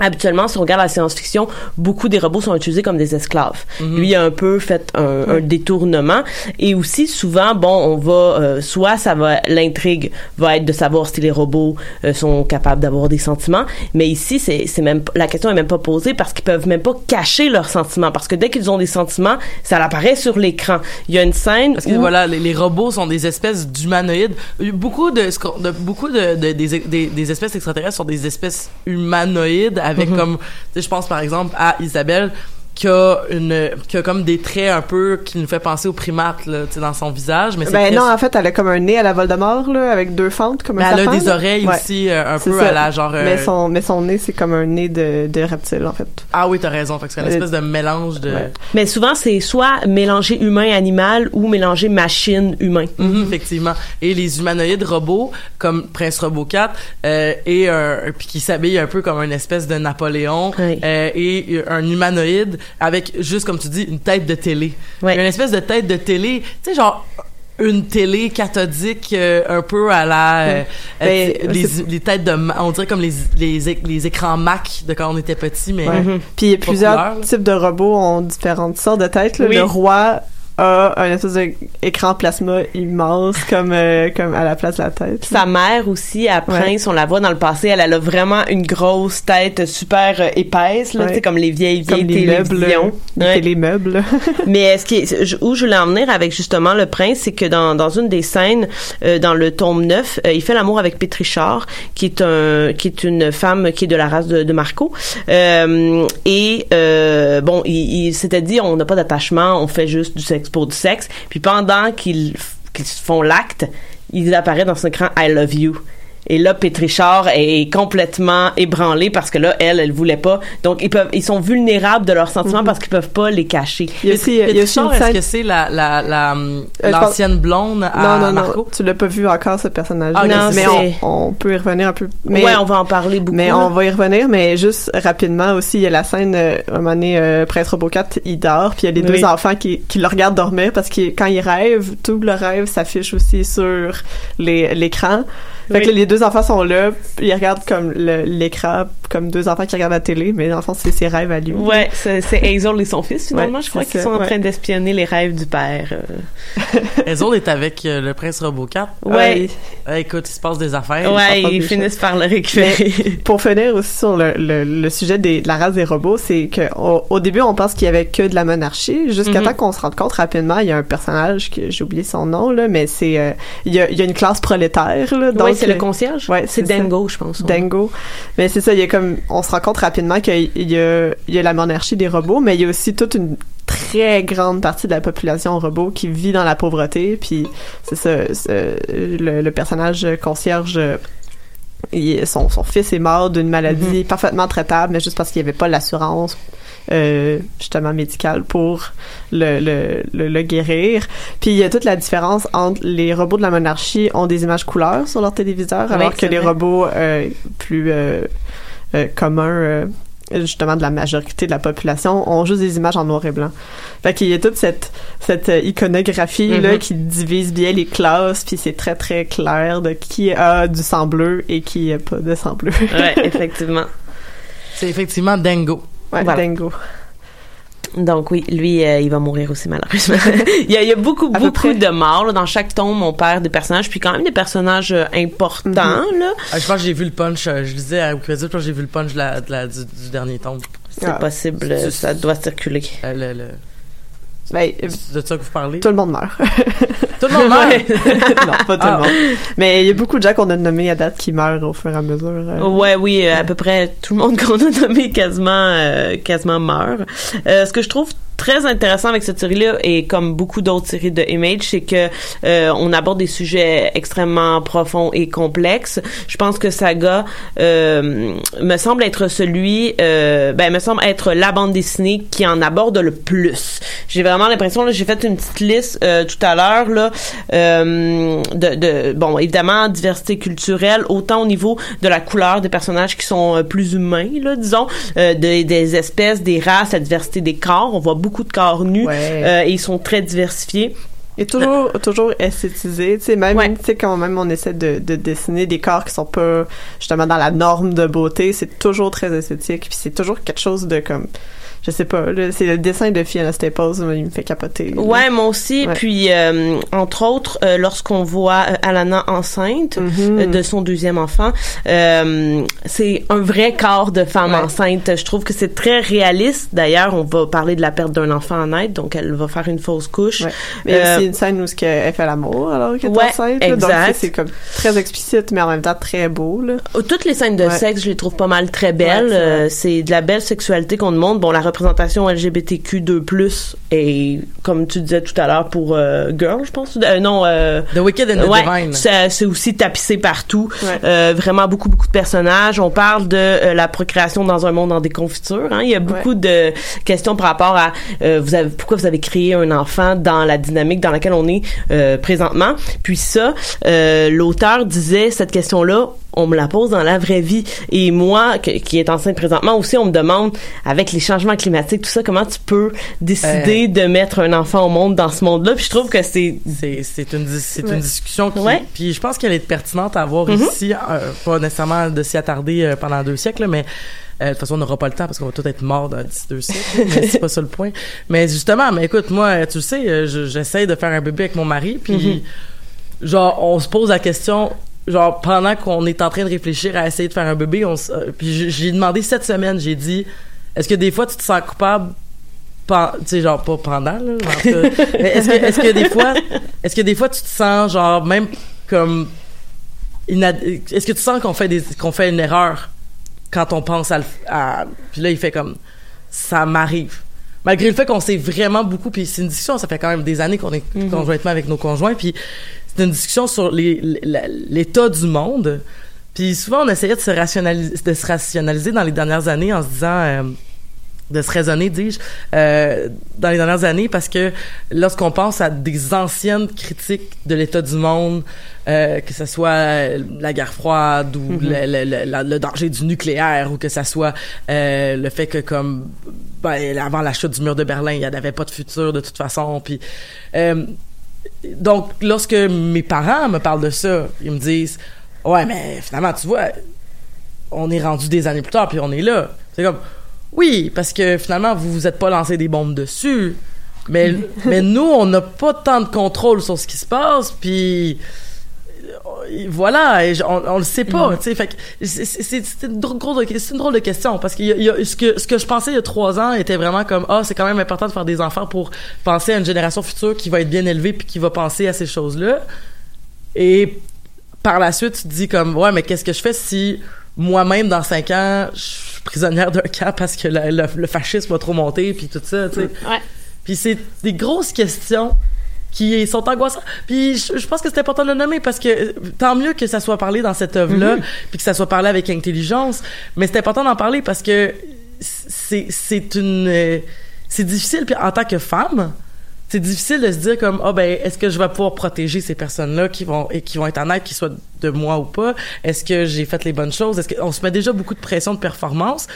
Habituellement, si on regarde la science-fiction, beaucoup des robots sont utilisés comme des esclaves. Lui a un peu fait un, un détournement. Et aussi, souvent, bon, on va, euh, soit ça va, l'intrigue va être de savoir si les robots euh, sont capables d'avoir des sentiments. Mais ici, c'est, c'est même, la question est même pas posée parce qu'ils peuvent même pas cacher leurs sentiments. Parce que dès qu'ils ont des sentiments, ça apparaît sur l'écran. Il y a une scène Parce que où- voilà, les, les robots sont des espèces d'humanoïdes. Beaucoup de, de beaucoup de, de- des, des, des espèces extraterrestres sont des espèces humanoïdes avec Mhm. comme, tu sais, je pense par exemple à Isabelle qui a une qui a comme des traits un peu qui nous fait penser aux primates là, tu sais, dans son visage mais Ben non, en fait, elle a comme un nez à la Voldemort, là, avec deux fentes, comme Mais un elle a des là. oreilles Ouais. aussi, euh, un peu ça. à la genre, euh, Mais son, mais son nez, c'est comme un nez de, de reptile, en fait. ah oui t'as raison fait que c'est une Euh, espèce de mélange de ouais. Mais souvent, c'est soit mélanger humain-animal ou mélanger machine-humain. Mhm, effectivement. Et les humanoïdes robots, comme Prince Robot 4, euh, et un, puis qui s'habille un peu comme une espèce de Napoléon, Oui. euh, et un humanoïde avec juste comme tu dis une tête de télé. Ouais. Une espèce de tête de télé, tu sais genre une télé cathodique euh, un peu à la euh, Ben, euh, les, les têtes de on dirait comme les, les, les écrans Mac de quand on était petit mais Ouais. Puis plusieurs couleur, types de robots ont différentes sortes de têtes. là. Oui. Le roi a un espèce d'écran plasma immense comme euh, comme à la place de la tête. Sa mère aussi, à Prince, on la voit dans le passé, elle, elle a vraiment une grosse tête super euh, épaisse, là, Ouais. comme les vieilles, comme vieilles les meubles, télévisions. les Ouais. télémeubles. Mais ce qui est, où je voulais en venir avec justement le prince, c'est que dans, dans une des scènes, euh, dans le tome 9, euh, il fait l'amour avec Pétrichard, qui est un, qui est une femme qui est de la race de, de Marco. Euh, et euh, bon, il, il s'était dit, on n'a pas d'attachement, on fait juste du sexe pour du sexe. Puis pendant qu'ils font l'acte, il apparaît dans son écran I love you. Et là, Pétrichard est complètement ébranlé parce que là, elle, elle voulait pas. Donc, ils peuvent, ils sont vulnérables de leurs sentiments parce qu'ils peuvent pas les cacher. Mhm. Il y a aussi, il y a aussi Pétrichard, une est-ce que c'est la la la Euh, pense- l'ancienne blonde à non, non, Marco? Non. Tu l'as pas vu encore, ce personnage. Ah, non, mais c'est- on, on peut y revenir un peu. Mais, ouais, on va en parler beaucoup. mais là. on va y revenir, mais juste rapidement aussi, il y a la scène, euh, un moment donné, euh, Prince Robot 4, il dort, puis il y a les Oui. deux enfants qui, qui le regardent dormir parce que quand il rêve, tout le rêve s'affiche aussi sur les- l'écran. Fait Oui. que les deux enfants sont là, ils regardent comme l'écran, comme deux enfants qui regardent la télé, mais dans le fond, c'est ses rêves à lui. Ouais, c'est Hazel et son fils, finalement. Ouais, je crois qu'ils sont en train d'espionner les rêves du père. euh. Hazel est avec euh, le prince Robot 4 Ouais, Ouais, écoute il se passe des affaires ouais, ils finissent par le récupérer. Pour finir aussi sur le, le, le sujet des, de la race des robots, c'est que au, au début on pense qu'il y avait que de la monarchie, jusqu'à Mhm. temps qu'on se rende compte rapidement, il y a un personnage que j'ai oublié son nom là, mais c'est euh, il y, a, il y a une classe prolétaire là, c'est le concierge? ouais, c'est ça. Dango, je pense. Dango. Mais c'est ça, il y a comme on se rend compte rapidement qu'il y a il y a la monarchie des robots, mais il y a aussi toute une très grande partie de la population robot qui vit dans la pauvreté, puis c'est ça le, le personnage concierge il- son, son fils est mort d'une maladie parfaitement traitable, mais juste parce qu'il n'y avait pas l'assurance euh, justement médicale pour le, le, le, le guérir. Puis il y a toute la différence entre les robots de la monarchie ont des images couleurs sur leur téléviseur, Oui, alors que les vrai. robots euh, plus euh, euh, communs euh, justement de la majorité de la population ont juste des images en noir et blanc. Fait qu'il y a toute cette cette iconographie là Mhm. qui divise bien les classes puis c'est très très clair de qui a du sang bleu et qui a pas de sang bleu. Ouais, effectivement. c'est effectivement Dango Ouais, Voilà. dingo. Donc oui, lui, euh, il va mourir aussi malheureusement. il, y a, il y a beaucoup, À beaucoup de morts. là. Dans chaque tome, on perd des personnages, puis quand même des personnages euh, importants. Mhm. là. Ah, je pense que j'ai vu le punch euh, je disais à Wikipédia je pense que j'ai vu le punch de la, de la- du, du dernier tome C'est Ah. possible, ça doit circuler. Euh, le, le- Ben, euh, de ça que vous parlez? tout le monde meurt. tout le monde meurt? Non, pas tout Ah. le monde. Mais il y a beaucoup de gens qu'on a nommés à date qui meurent au fur et à mesure. euh. Ouais, oui, à peu près tout le monde qu'on a nommé quasiment, euh, quasiment meurt. Euh, ce que je trouve très intéressant avec cette série-là et comme beaucoup d'autres séries de Image, c'est que euh, on aborde des sujets extrêmement profonds et complexes. Je pense que Saga euh, me semble être celui, euh, ben me semble être la bande dessinée qui en aborde le plus. J'ai vraiment l'impression là, j'ai fait une petite liste euh, tout à l'heure là euh, de, de bon évidemment diversité culturelle autant au niveau de la couleur des personnages qui sont euh, plus humains là disons des, des espèces des races la diversité des corps on voit beaucoup de corps nus Ouais. euh, et ils sont très diversifiés est toujours, toujours esthétisé, tu sais, même, tu sais, quand même on essaie de, de dessiner des corps qui sont pas, justement, dans la norme de beauté, c'est toujours très esthétique, puis c'est toujours quelque chose de, comme, je sais pas, c'est le dessin de Fiona Staples, il me fait capoter. là. Ouais, moi aussi. Ouais. Puis, euh, entre autres, euh, lorsqu'on voit euh, Alana enceinte Mhm. euh, de son deuxième enfant, c'est un vrai corps de femme Ouais. enceinte. Je trouve que c'est très réaliste. D'ailleurs, on va parler de la perte d'un enfant en aide, donc elle va faire une fausse couche. Ouais. Mais aussi une scène où ce qu'elle- elle fait l'amour alors qu'elle est enceinte. là. Donc c'est- c'est comme très explicite, mais en même temps très beau. Là. Toutes les scènes de sexe, je les trouve pas mal très belles. C'est c'est de la belle sexualité qu'on demande. Bon, la représentation LGBTQ2+, est, comme tu disais tout à l'heure, pour euh, Girl, je pense. Euh, non, euh, The Wicked and the ouais, Divine. c'est c'est aussi tapissé partout. Ouais. Euh, vraiment beaucoup, beaucoup de personnages. On parle de euh, la procréation dans un monde en déconfiture. Hein. Il y a beaucoup de questions par rapport à euh, vous avez, pourquoi vous avez créé un enfant dans la dynamique dans laquelle on est euh, présentement. Puis ça, euh, l'auteur disait cette question-là on me la pose dans la vraie vie. Et moi, que- qui est enceinte présentement aussi, on me demande, avec les changements climatiques, tout ça, comment tu peux décider de mettre un enfant au monde dans ce monde-là? Puis je trouve que c'est... C'est, une, dis- c'est Ouais. une discussion qui, Ouais. puis je pense qu'elle est pertinente à avoir Mhm. ici, euh, pas nécessairement de s'y attarder euh, pendant deux siècles, mais euh, de toute façon, on n'aura pas le temps parce qu'on va tous être morts dans d'ici deux siècles, mais c'est pas ça le point. Mais justement, mais écoute, moi, euh, tu le sais, euh, je- j'essaie de faire un bébé avec mon mari, puis genre, on se pose la question, genre, pendant qu'on est en train de réfléchir à essayer de faire un bébé, on s- euh, puis j'ai- demandé cette semaine, j'ai dit, est-ce que des fois tu te sens coupable pen- tu sais genre pas pendant là mais en tout cas, mais est-ce que est-ce que des fois est-ce que des fois tu te sens genre même comme inad- est-ce que tu sens qu'on fait des qu'on fait une erreur quand on pense à, le- à puis là il fait comme ça m'arrive malgré le fait qu'on sait vraiment beaucoup puis c'est une discussion ça fait quand même des années qu'on est Mhm. conjointement avec nos conjoints puis c'est une discussion sur l'état du monde puis souvent on essayait de se rationaliser de se rationaliser dans les dernières années en se disant euh, de se raisonner, dis-je, euh, dans les dernières années, parce que lorsqu'on pense à des anciennes critiques de l'état du monde, euh, que ce soit la guerre froide ou Mhm. le, le- le- la- le danger du nucléaire, ou que ce soit euh, le fait que comme ben, avant la chute du mur de Berlin, il n'y avait pas de futur de toute façon, puis euh, donc lorsque mes parents me parlent de ça, ils me disent ouais mais finalement tu vois on est rendu des années plus tard puis on est là. C'est comme oui, parce que finalement vous vous êtes pas lancé des bombes dessus. Mais mais nous on n'a pas tant de contrôle sur ce qui se passe puis voilà, et on, on le sait pas, tu sais, fait c'est- une drôle de, c'est une drôle de question parce que il y a- il y a- ce que ce que je pensais il y a trois ans était vraiment comme ah c'est quand même important de faire des enfants pour penser à une génération future qui va être bien élevée puis qui va penser à ces choses là et par la suite, tu te dis comme, ouais, mais qu'est-ce que je fais si moi-même, dans cinq ans, je suis prisonnière d'un camp parce que le, le- le fascisme a trop monté, puis tout ça, tu sais? Ouais. Puis c'est des grosses questions qui sont angoissantes. Puis je, je pense que c'est important de le nommer parce que euh, tant mieux que ça soit parlé dans cette œuvre-là, Mhm. puis que ça soit parlé avec intelligence, mais c'est important d'en parler parce que c'est c'est une euh, c'est difficile puis en tant que femme c'est difficile de se dire comme ah ben est-ce que je vais pouvoir protéger ces personnes-là qui vont et qui vont être en aide qu'ils soient de moi ou pas? Est-ce que j'ai fait les bonnes choses? Est-ce qu'on se met déjà beaucoup de pression de performance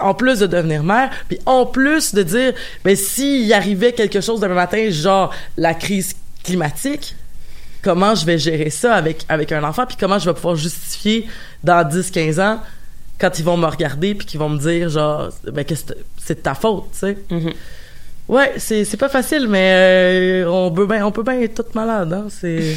en plus de devenir mère puis en plus de dire ben s'il arrivait quelque chose demain matin genre la crise climatique comment je vais gérer ça avec avec un enfant puis comment je vais pouvoir justifier dans 10 15 ans quand ils vont me regarder puis qu'ils vont me dire genre ben c'est de ta faute tu sais? Ouais c'est c'est pas facile mais euh, on peut bien on peut bien être toute malade hein c'est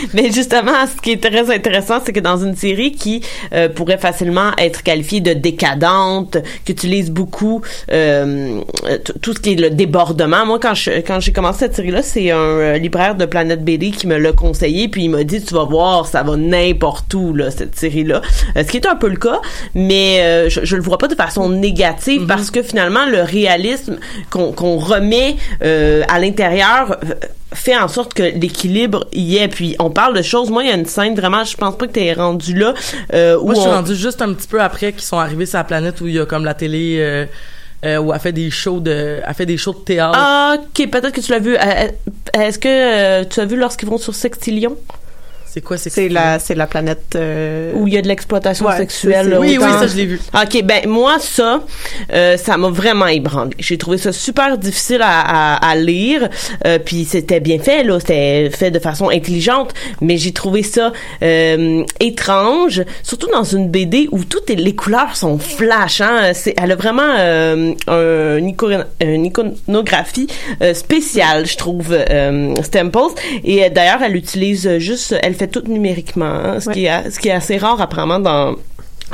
Mais justement, ce qui est très intéressant, c'est que dans une série qui euh, pourrait facilement être qualifiée de décadente, qui utilise beaucoup euh, tout ce qui est le débordement. Moi, quand je quand j'ai commencé cette série-là, c'est un euh, libraire de Planète BD qui me l'a conseillé, puis il m'a dit tu vas voir, ça va n'importe où là cette série-là. Euh, ce qui est un peu le cas, mais euh, je, je le vois pas de façon négative parce que finalement le réalisme qu'on remet euh, à l'intérieur euh, fait en sorte que l'équilibre y est. Puis on parle de choses. Moi, il y a une scène vraiment, je pense pas que t'es rendu là. Euh, où moi je suis on- rendu juste un petit peu après qu'ils sont arrivés sur la planète où il y a comme la télé euh, euh, où elle fait des shows de elle fait des shows de théâtre Ah, ok, peut-être que tu l'as vu. Est-ce que euh, tu as vu lorsqu'ils vont sur Sextillion? C'est quoi c'est la, c'est la planète. euh, où il y a de l'exploitation Ouais, sexuelle. là, Oui, oui, ça, je l'ai vu. OK, ben moi, ça, euh, ça m'a vraiment ébranlé. J'ai trouvé ça super difficile à, à, à lire, euh, puis c'était bien fait, là, c'était fait de façon intelligente, mais j'ai trouvé ça euh, étrange, surtout dans une BD où toutes les couleurs sont flash, hein. C'est, elle a vraiment euh, un, une iconographie euh, spéciale, je trouve, euh, Stemples. Et d'ailleurs, elle utilise juste, elle fait tout numériquement, hein, ce, qui est, ce qui est assez rare apparemment dans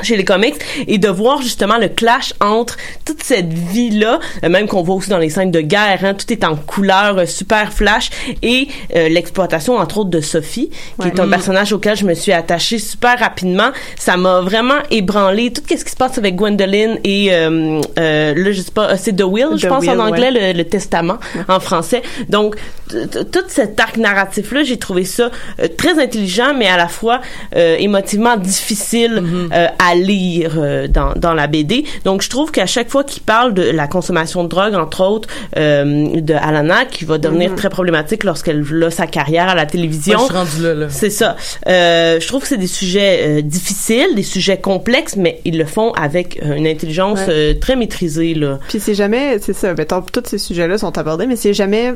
chez les comics et de voir justement le clash entre toute cette vie là même qu'on voit aussi dans les scènes de guerre hein, tout est en couleur euh, super flash et euh, l'exploitation entre autres de Sophie qui Ouais. est un Mm. personnage auquel je me suis attachée super rapidement ça m'a vraiment ébranlé tout ce qui se passe avec Gwendoline et euh, euh, là je sais pas euh, c'est The Will je pense en anglais ouais. le, le testament en français donc tout cet arc narratif là j'ai trouvé ça euh, très intelligent mais à la fois euh, émotivement difficile euh, à lire euh, dans, dans la BD donc je trouve qu'à chaque fois qu'il parle de la consommation de drogue entre autres euh, de Alana qui va devenir Mhm. très problématique lorsqu'elle a sa carrière à la télévision Ouais, je suis rendu là, là. c'est ça. Euh, je trouve que c'est des sujets euh, difficiles, des sujets complexes, mais ils le font avec euh, une intelligence Ouais. euh, très maîtrisée là. Puis c'est jamais, c'est ça, mettons, tous ces sujets-là sont abordés, mais c'est jamais,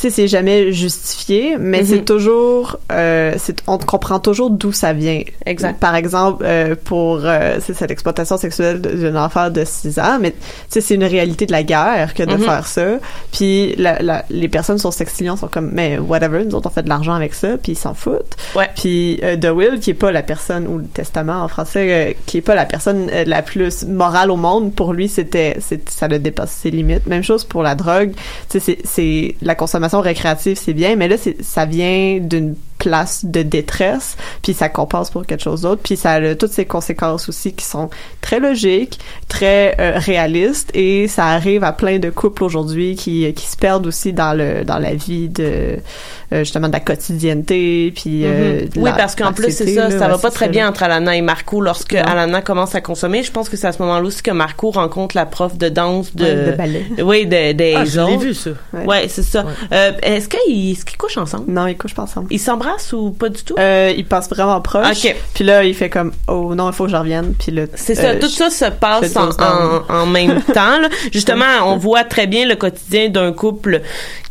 sais, c'est jamais justifié, mais Mhm. c'est toujours, euh, c'est, on comprend toujours d'où ça vient. Exact. Par exemple, euh, pour, euh, cette exploitation sexuelle d'un enfant de 6 ans, mais tu sais, c'est une réalité de la guerre que de Mhm. faire ça. Puis la, la- les personnes sur Sextillion sont comme, mais whatever, nous autres on fait de l'argent avec ça, puis ils s'en foutent. Ouais. Puis euh, The Will, qui est pas la personne, ou le testament en français, euh, qui est pas la personne euh, la plus morale au monde, pour lui, c'était, ça le dépasse ses limites. Même chose pour la drogue. Tu sais, c'est, la consommation récréative, c'est bien, mais là, ça vient d'une place de détresse, puis ça compense pour quelque chose d'autre, puis ça a toutes ces conséquences aussi qui sont très logiques, très euh, réalistes, et ça arrive à plein de couples aujourd'hui qui, qui se perdent aussi dans le dans la vie de euh, justement de la quotidienneté, puis Mhm. de Oui, la- parce qu'en plus, c'est ça, là, ça va pas très ça, bien entre Alana et Marco lorsque Non. Alana commence à consommer. Je pense que c'est à ce moment-là aussi que Marco rencontre la prof de danse de, Ouais, de ballet. Oui, de, des Ah, je l'ai autres. vu, ça. Ouais. Ouais, c'est ça. Euh, est-ce qu'ils est-ce qu'ils couchent ensemble? Non, ils couchent pas ensemble. Ils s'embrassent? Ou pas du tout? Euh, ils passent vraiment proches. Ok. Puis là, il fait comme oh non, il faut que je revienne. Puis là, C'est ça, euh, tout ça se passe en, même temps. là. Justement, on voit très bien le quotidien d'un couple.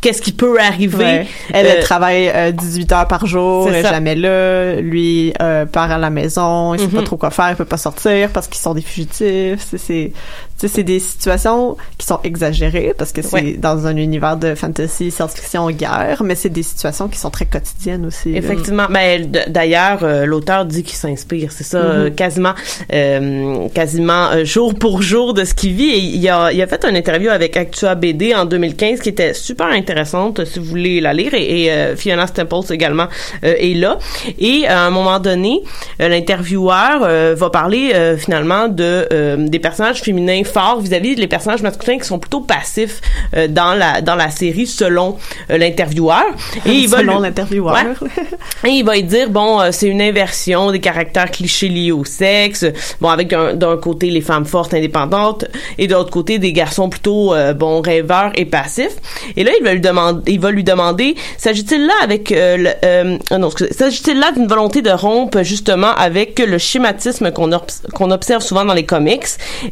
Qu'est-ce qui peut arriver? Ouais. Elle, Euh, elle travaille euh, 18 heures par jour, elle est jamais là. Lui part à la maison, il sait Mhm. pas trop quoi faire, il peut pas sortir parce qu'ils sont des fugitifs. C'est, c'est, tu sais, c'est des situations qui sont exagérées parce que c'est Ouais. dans un univers de fantasy, science-fiction, guerre, mais c'est des situations qui sont très quotidiennes aussi. Effectivement. Ben, d'ailleurs, euh, l'auteur dit qu'il s'inspire, c'est ça, Mhm. euh, quasiment, euh, quasiment jour pour jour de ce qu'il vit. Et il a, il a fait une interview avec Actua BD en 2015 qui était super intéressante, si vous voulez la lire. Et, et, euh, Fiona Staples également euh, est là. Et à un moment donné, l'intervieweur va parler finalement de des personnages féminins forts vis-à-vis des personnages masculins qui sont plutôt passifs euh, dans la dans la série selon euh, l'intervieweur. Et il va Selon lui- l'intervieweur. Ouais. Et il va lui dire bon euh, c'est une inversion des caractères clichés liés au sexe bon avec d'un d'un côté les femmes fortes indépendantes et de l'autre côté des garçons plutôt bon rêveurs et passifs et là il va lui demander il va lui demander s'agit-il là avec euh, le, non excusez, s'agit-il là d'une volonté de rompre justement avec le schématisme qu'on qu'on observe souvent dans les comics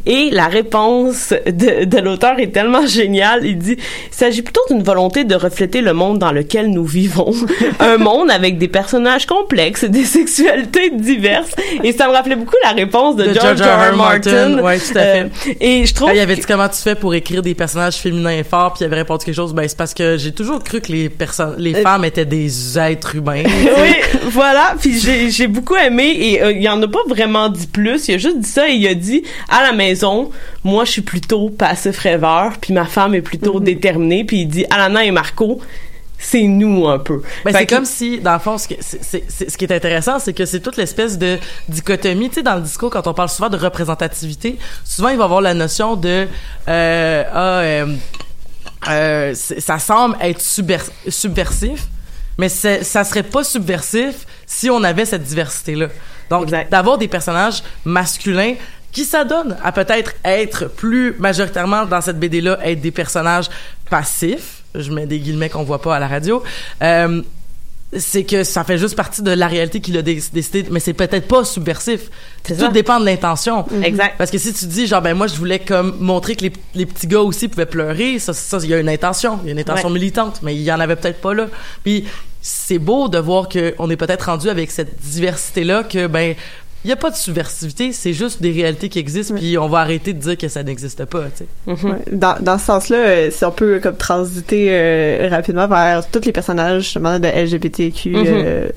et la réponse de, de l'auteur est tellement géniale il dit il s'agit plutôt d'une volonté de refléter le monde dans lequel nous vivons un monde avec des personnages complexes des sexualités diverses et ça me rappelait beaucoup la réponse de, De George, R. R. Martin, ouais, tout à fait. Euh, et je trouve Ah, il avait dit comment tu fais pour écrire des personnages féminins forts, puis il avait répondu quelque chose. Ben c'est parce que j'ai toujours cru que les personnes, les Euh, femmes étaient des êtres humains. oui, voilà. Puis j'ai j'ai beaucoup aimé et euh, il en a pas vraiment dit plus. Il a juste dit ça et il a dit à la maison, moi je suis plutôt passif rêveur, puis ma femme est plutôt Mhm. déterminée. Puis il dit Alana et Marco, c'est nous un peu. Ben, c'est que- comme si, dans le fond, ce, que- qui est intéressant, c'est que c'est toute l'espèce de dichotomie. Tu sais, dans le discours, quand on parle souvent de représentativité, souvent, il va y avoir la notion de... Euh, ah, euh, euh, ça semble être subver- subversif, mais ça serait pas subversif si on avait cette diversité-là. Donc, d'avoir des personnages masculins qui s'adonnent à peut-être être plus majoritairement dans cette BD-là, être des personnages passifs, je mets des guillemets qu'on voit pas à la radio, euh, c'est que ça fait juste partie de la réalité qu'il a dé- décidé, mais c'est peut-être pas subversif. Tout ça. dépend de l'intention. Exact. Parce que si tu dis, genre, ben moi, je voulais comme montrer que les, les petits gars aussi pouvaient pleurer, ça, ça, il y a une intention, il y a une intention Ouais. militante, mais il y en avait peut-être pas là. Puis c'est beau de voir que on est peut-être rendu avec cette diversité-là que, ben, il y a pas de subversivité, c'est juste des réalités qui existent, puis on va arrêter de dire que ça n'existe pas, tu sais. Ouais. Dans, dans ce sens-là, euh, si on peut comme transiter euh, rapidement vers tous les personnages justement de LGBTQ. Mhm. euh,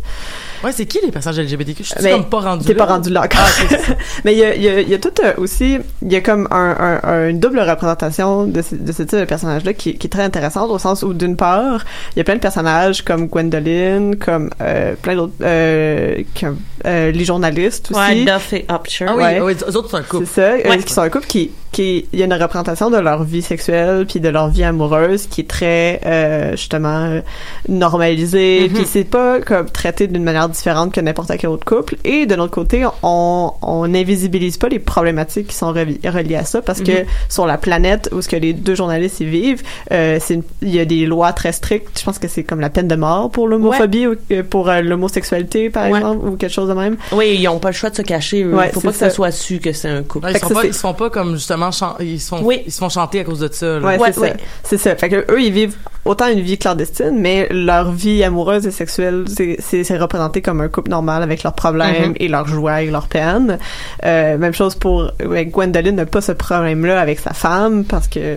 Ouais, c'est qui les personnages LGBTQ? Je suis comme pas rendu T'es là. pas rendu là encore. Ah. Mais il y a, il y, a, y a tout euh, aussi, il y a comme un, un, un- une double représentation de ce, de ce type de personnage-là qui, qui est très intéressante au sens où d'une part, il y a plein de personnages comme Gwendoline, comme euh, plein d'autres, euh, comme euh, les journalistes aussi. Ouais, Duff et Upshur. Ah oui, Ouais. oui, eux autres, c'est un couple. C'est ça, Ouais. qui sont un couple qui, qui, il y a une représentation de leur vie sexuelle puis de leur vie amoureuse qui est très, euh, justement, normalisée, Mhm. puis c'est pas comme traité d'une manière différente que n'importe quel autre couple. Et de l'autre côté, on, on n'invisibilise pas les problématiques qui sont reli- reliées à ça parce que Mhm. sur la planète où ce que les deux journalistes y vivent, euh, c'est une- il y a des lois très strictes. Je pense que c'est comme la peine de mort pour l'homophobie ou euh, pour euh, l'homosexualité, par Ouais. exemple, ou quelque chose de même. Oui, ils ont pas le choix de se cacher. eux. Ouais, Faut pas que ça ça. soit su que c'est un couple. Ils, sont pas, ils se font pas comme justement ils se font Oui. ils se font chanter à cause de ça. là. Ouais, c'est ouais. ça. C'est ça. Fait que eux, ils vivent autant une vie clandestine, mais leur vie amoureuse et sexuelle, c'est- représenté comme un couple normal avec leurs problèmes Mhm. et leurs joies et leurs peines. Euh, même chose pour Gwendoline n'a pas ce problème-là avec sa femme parce que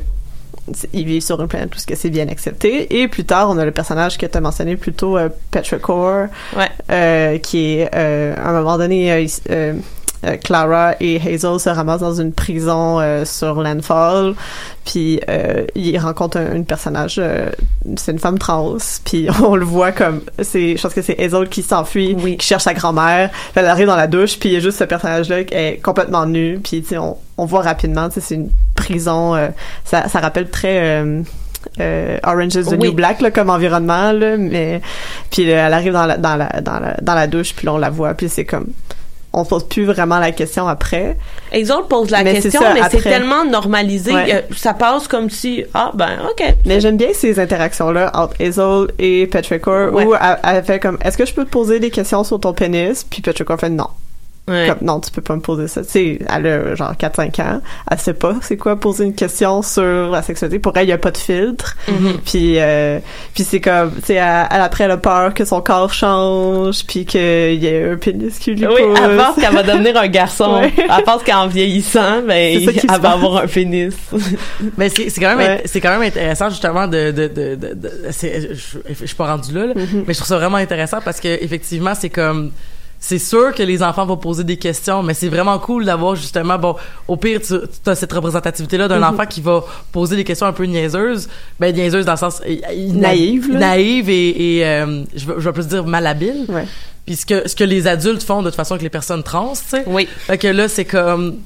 ils vivent sur une planète où ce que c'est bien accepté. Et plus tard, on a le personnage que tu as mentionné plus tôt, euh, Petra Core, Ouais. euh, qui est euh, à un moment donné euh, Clara et Hazel se ramassent dans une prison euh, sur Landfall. Puis euh, ils rencontrent un, un personnage euh, c'est une femme trans. Puis on le voit comme c'est je pense que c'est Hazel qui s'enfuit Oui. qui cherche sa grand-mère. Puis elle arrive dans la douche puis il y a juste ce personnage là qui est complètement nu. Puis on, on voit rapidement c'est une prison euh, ça, ça rappelle très euh, euh, Orange is the Oui. New Black là, comme environnement là, mais puis là, elle arrive dans la, dans la dans la dans la douche puis là, on la voit puis c'est comme on se pose plus vraiment la question après Les autres posent la Mais question, ça, mais c'est tellement normalisé. Ouais. euh, ça passe comme si, ah ben, ok. mais j'aime bien ces interactions là entre Hazel et Petrichor Ouais. où elle, elle fait comme est-ce que je peux te poser des questions sur ton pénis? Puis Petrichor fait non Ouais. Comme, non, tu peux pas me poser ça. Tu sais, elle a genre 4-5 ans. Elle sait pas c'est quoi poser une question sur la sexualité. Pour elle, il y a pas de filtre. Mhm. Puis, euh, puis c'est comme, tu sais, elle, elle, après, elle a peur que son corps change, puis qu'il y ait un pénis qui lui Oui, pousse. elle pense qu'elle va devenir un garçon. Ouais. Elle pense qu'en vieillissant, ben, elle va passe. avoir un pénis. Mais c'est quand même Ouais. c'est quand même intéressant justement de de de, de, de- je, je suis pas rendu là, là, Mm-hmm. mais je trouve ça vraiment intéressant parce que effectivement c'est comme c'est sûr que les enfants vont poser des questions, mais c'est vraiment cool d'avoir justement bon au pire tu as cette représentativité là d'un Mm-hmm. enfant qui va poser des questions un peu niaiseuses, ben niaiseuses dans le sens Naïve, là. naïve et, et euh, je vais je plus dire malhabile. Ouais. Puis ce que ce que les adultes font de toute façon avec les personnes trans, tu sais. Oui. Fait que là, c'est comme,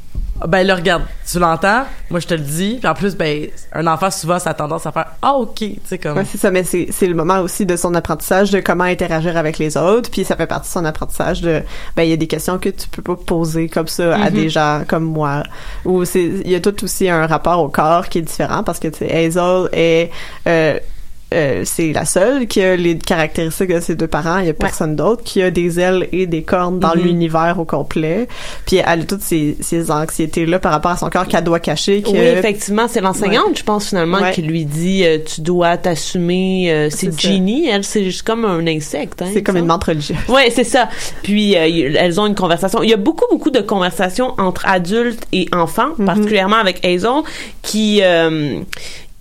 ben là, regarde, tu l'entends, moi je te le dis, puis en plus, ben, un enfant, souvent, ça a tendance à faire, ah, ok, tu sais, comme. Ouais, c'est ça, mais c'est, c'est le moment aussi de son apprentissage de comment interagir avec les autres, puis ça fait partie de son apprentissage de, ben, il y a des questions que tu peux pas poser comme ça à Mhm. des gens comme moi, ou c'est, il y a tout aussi un rapport au corps qui est différent, parce que, tu sais, Hazel est, euh, euh, c'est la seule qui a les caractéristiques de ses deux parents. Il y a personne d'autre qui a des ailes et des cornes dans Mhm. l'univers au complet. Puis elle a toutes ces, ces anxiétés-là par rapport à son corps qu'elle doit cacher. Que... Oui, effectivement, c'est l'enseignante, je pense finalement, Ouais. qui lui dit euh, tu dois t'assumer. euh, c'est. Ginny, elle, c'est juste comme un insecte. Hein, C'est comme me une menthe religieuse. Ouais, c'est ça. Puis euh, elles ont une conversation. Il y a beaucoup, beaucoup de conversations entre adultes et enfants, Mhm. particulièrement avec Hazel, qui euh,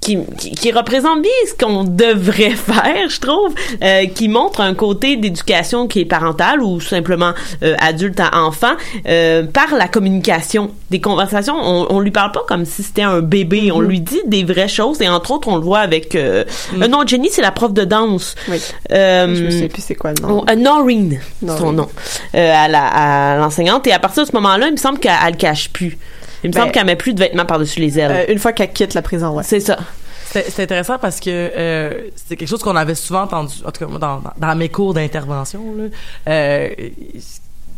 qui, qui, qui représente bien ce qu'on devrait faire, je trouve, euh, qui montre un côté d'éducation qui est parentale ou simplement euh, adulte à enfant euh, par la communication, des conversations. On, on lui parle pas comme si c'était un bébé, on lui dit des vraies choses et entre autres on le voit avec euh, euh, non Jenny c'est la prof de danse. Oui. Euh, Je me souviens plus c'est quoi le nom. Oh, euh, Noreen, c'est son Noreen. nom, euh, à l'enseignante. Et à partir de ce moment-là, il me semble qu'elle elle le cache plus. Il me Ben, semble qu'elle met plus de vêtements par-dessus les ailes. Euh, une fois qu'elle quitte la prison, ouais. c'est ça. C'est intéressant parce que euh, c'est quelque chose qu'on avait souvent entendu, en tout cas moi, dans, dans, dans mes cours d'intervention. là. Euh,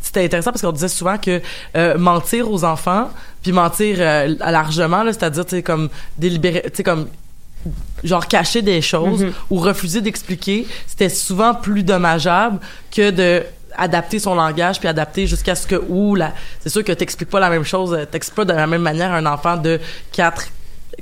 c'était intéressant parce qu'on disait souvent que euh, mentir aux enfants, puis mentir euh, largement, là, c'est-à-dire tu sais comme sais comme genre cacher des choses Mhm. ou refuser d'expliquer, c'était souvent plus dommageable que de adapter son langage puis adapter jusqu'à ce que ou la c'est sûr que t'expliques pas la même chose euh, t'expliques pas de la même manière à un enfant de 4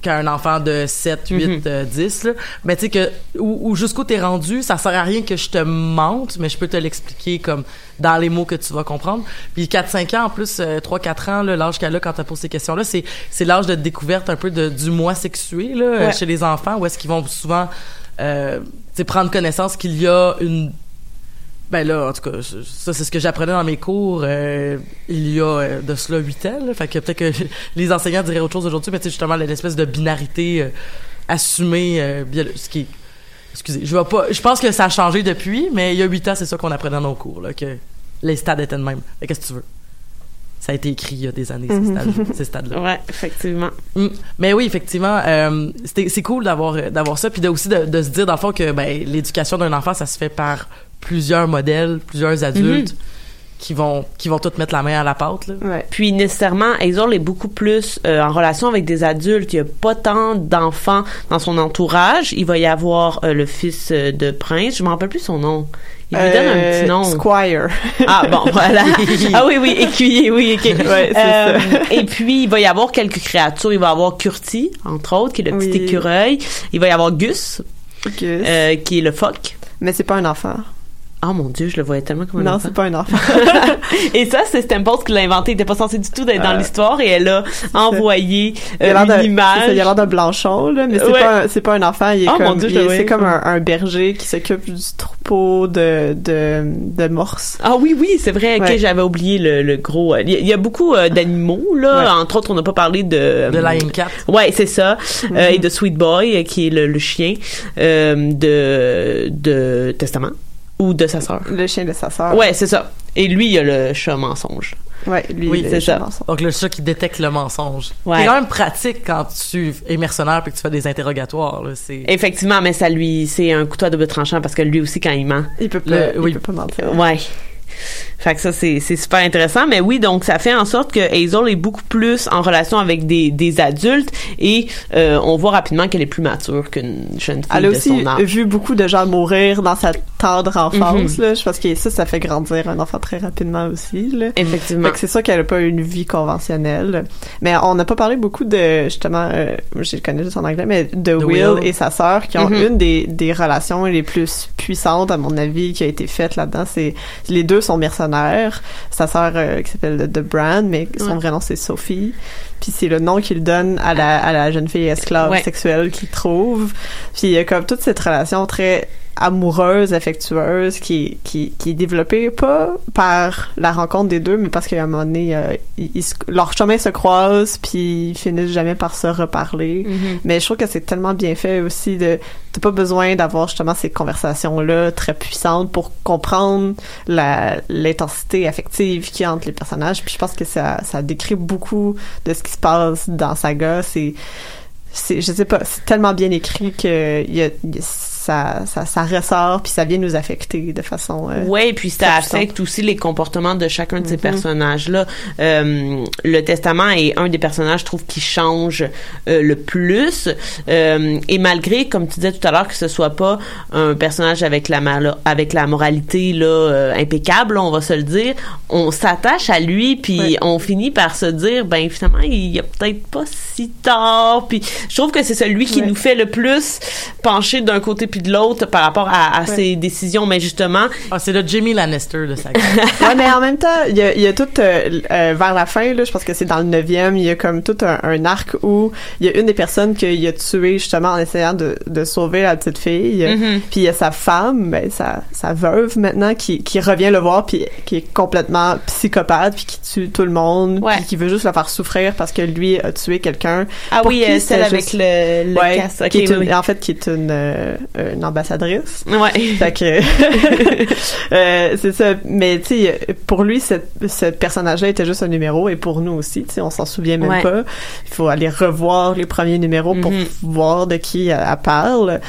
qu'à un enfant de 7, 8, Mhm. euh, 10 là. mais tu sais que ou, jusqu'où t'es rendu ça sert à rien que je te mente mais je peux te l'expliquer comme dans les mots que tu vas comprendre puis 4 5 ans en plus 3 4 ans l'âge qu'elle a quand elle pose ces questions là c'est c'est l'âge de découverte un peu de, du moi sexué là euh, Ouais. chez les enfants où est-ce qu'ils vont souvent euh, prendre connaissance qu'il y a une ben là, en tout cas, ça c'est ce que j'apprenais dans mes cours euh, il y a euh, de cela huit ans. Là, fait que peut-être que les enseignants diraient autre chose aujourd'hui, mais tu sais justement l'espèce de binarité euh, assumée, euh, biolo- ce qui est- excusez, je vais pas, je pense que ça a changé depuis, mais il y a huit ans c'est ça qu'on apprenait dans nos cours là, que les stades étaient de même. Qu'est-ce que tu veux? Ça a été écrit il y a des années ces stades, ces stades-là. Ouais, effectivement. Mm. Mais oui, effectivement, euh, c'est cool d'avoir euh, d'avoir ça, puis de, aussi de, de se dire dans le fond que ben, l'éducation d'un enfant, ça se fait par plusieurs modèles, plusieurs adultes qui vont qui vont tous mettre la main à la pâte. Là. Puis nécessairement, Hazel est beaucoup plus euh, en relation avec des adultes. Il n'y a pas tant d'enfants dans son entourage. Il va y avoir euh, le fils euh, de Prince. Je me rappelle plus son nom. Il lui donne un petit nom. Squire. Ah bon, voilà. ah oui, oui, écuyer, oui. Ouais, Euh, ça. Et puis, il va y avoir quelques créatures. Il va y avoir Curti, entre autres, qui est le petit Oui. écureuil. Il va y avoir Gus, Gus. euh, qui est le phoque. Mais c'est pas un enfant. Oh mon dieu, je le voyais tellement comme un Non, enfant. c'est pas un enfant. Et ça, c'est Stample qui l'a inventé. Il était pas censé du tout d'être dans Euh, l'histoire et elle a envoyé Il euh, a l'air d'un- une c'est image. ça, il a l'air d'un blanchon, là, mais c'est Ouais. pas, c'est pas un enfant. Il est Oh, comme, mon Dieu, il c'est comme un, un berger qui s'occupe du troupeau de, de, de morses. Ah oui, oui, c'est vrai. Ok, Ouais. j'avais oublié le, le gros. euh, Il y, a- il y a beaucoup euh, d'animaux là. Ouais. Entre autres, on n'a pas parlé de De Lion Cat. Ouais, c'est ça. Mhm. Euh, et de Sweet Boy, qui est le, le chien euh, de de Testament ou de sa sœur. Le chien de sa sœur. Ouais, c'est ça. Et lui, il a le chat mensonge. Ouais, lui, Oui, c'est ça. mensonge. Donc le chat qui détecte le mensonge. Ouais. C'est quand même pratique quand tu es mercenaire puis que tu fais des interrogatoires. Là. C'est Effectivement, mais ça lui, c'est un couteau à double tranchant parce que lui aussi, quand il ment, Il peut pas, Le- il oui. peut pas mentir. Ouais. Fait que ça, c'est, c'est super intéressant. Mais oui, donc ça fait en sorte que Hazel est beaucoup plus en relation avec des, des adultes et euh, on voit rapidement qu'elle est plus mature qu'une jeune fille Elle a de aussi son âge. vu beaucoup de gens mourir dans sa tendre enfance, Mhm. là. Je pense que ça, ça fait grandir un enfant très rapidement aussi, là. Effectivement. C'est ça qu'elle a pas une vie conventionnelle. Mais on n'a pas parlé beaucoup de, justement, euh, je le connais juste en anglais, mais de Will, Will. et sa sœur qui ont Mhm. une des, des relations les plus puissantes, à mon avis, qui a été faite là-dedans. C'est, les deux sont mercenaires. Sa sœur, euh, qui s'appelle The Brand, mais son Ouais. vrai nom c'est Sophie. Puis c'est le nom qu'il donne à la, à la jeune fille esclave Ouais. sexuelle qu'il trouve. Puis il y a comme toute cette relation très amoureuse, affectueuse, qui, qui, qui est développée pas par la rencontre des deux, mais parce qu'à un moment donné, euh, ils- ils se- leurs chemins se croisent, puis ils finissent jamais par se reparler. Mhm. Mais je trouve que c'est tellement bien fait aussi de t'as pas besoin d'avoir justement ces conversations là très puissantes pour comprendre la l'intensité affective qu'il y a entre les personnages puis je pense que ça ça décrit beaucoup de ce qui se passe dans Saga c'est c'est je sais pas c'est tellement bien écrit que y y a- ça, ça ça ressort puis ça vient nous affecter de façon euh, Ouais, puis ça affecte aussi les comportements de chacun de ces Mhm. personnages-là. Euh, le Testament est un des personnages, je trouve, qui change euh, le plus. Euh, et malgré, comme tu disais tout à l'heure, que ce soit pas un personnage avec la avec la moralité là impeccable, on va se le dire, on s'attache à lui, puis Ouais. on finit par se dire, ben finalement, il y a peut-être pas si tard. Puis je trouve que c'est celui qui Ouais. nous fait le plus pencher d'un côté puis de l'autre par rapport à, à Ouais. ses décisions. Mais justement, ah, c'est le Jamie Lannister de Saga. ouais, mais en même temps, il y a, il y a tout euh, euh, vers la fin, là, je pense que c'est dans le neuvième, il y a comme tout un, un arc où il y a une des personnes qu'il a tué justement en essayant de, de sauver la petite fille. Mhm. Puis il y a sa femme, ben, sa, sa veuve maintenant, qui, qui revient le voir, puis qui est complètement psychopathe, puis qui tue tout le monde, Ouais. puis qui veut juste le faire souffrir parce que lui a tué quelqu'un. Ah oui, euh, celle avec le, le Ouais, casque. Ok, qui est oui, une- oui. en fait qui est une, euh, une ambassadrice. Ouais. Fait que euh, c'est ça. Mais tu sais, pour lui, cette, ce personnage-là était juste un numéro, et pour nous aussi, tu sais, on s'en souvient même Ouais. pas. Il faut aller revoir les premiers numéros pour Mhm. voir de qui elle, elle parle.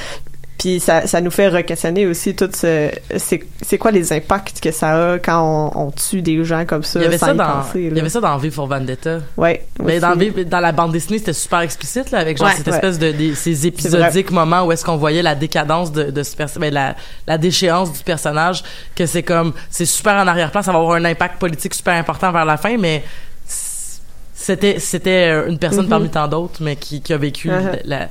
Puis ça, ça nous fait re-questionner aussi tout ce, c'est, c'est quoi les impacts que ça a quand on, on tue des gens comme ça Il y avait sans ça y dans, penser, il y avait ça dans V for Vendetta. Ouais. Mais dans. V- dans la bande dessinée, c'était super explicite, là, avec genre Ouais. cette espèce de, des- ces épisodiques moments où est-ce qu'on voyait la décadence de, de ce perso- ben, la, la déchéance du personnage, que c'est comme, c'est super en arrière-plan, ça va avoir un impact politique super important vers la fin, mais c'était, c'était euh, une personne Mhm. parmi tant d'autres, mais qui, qui a vécu Uh-huh. la,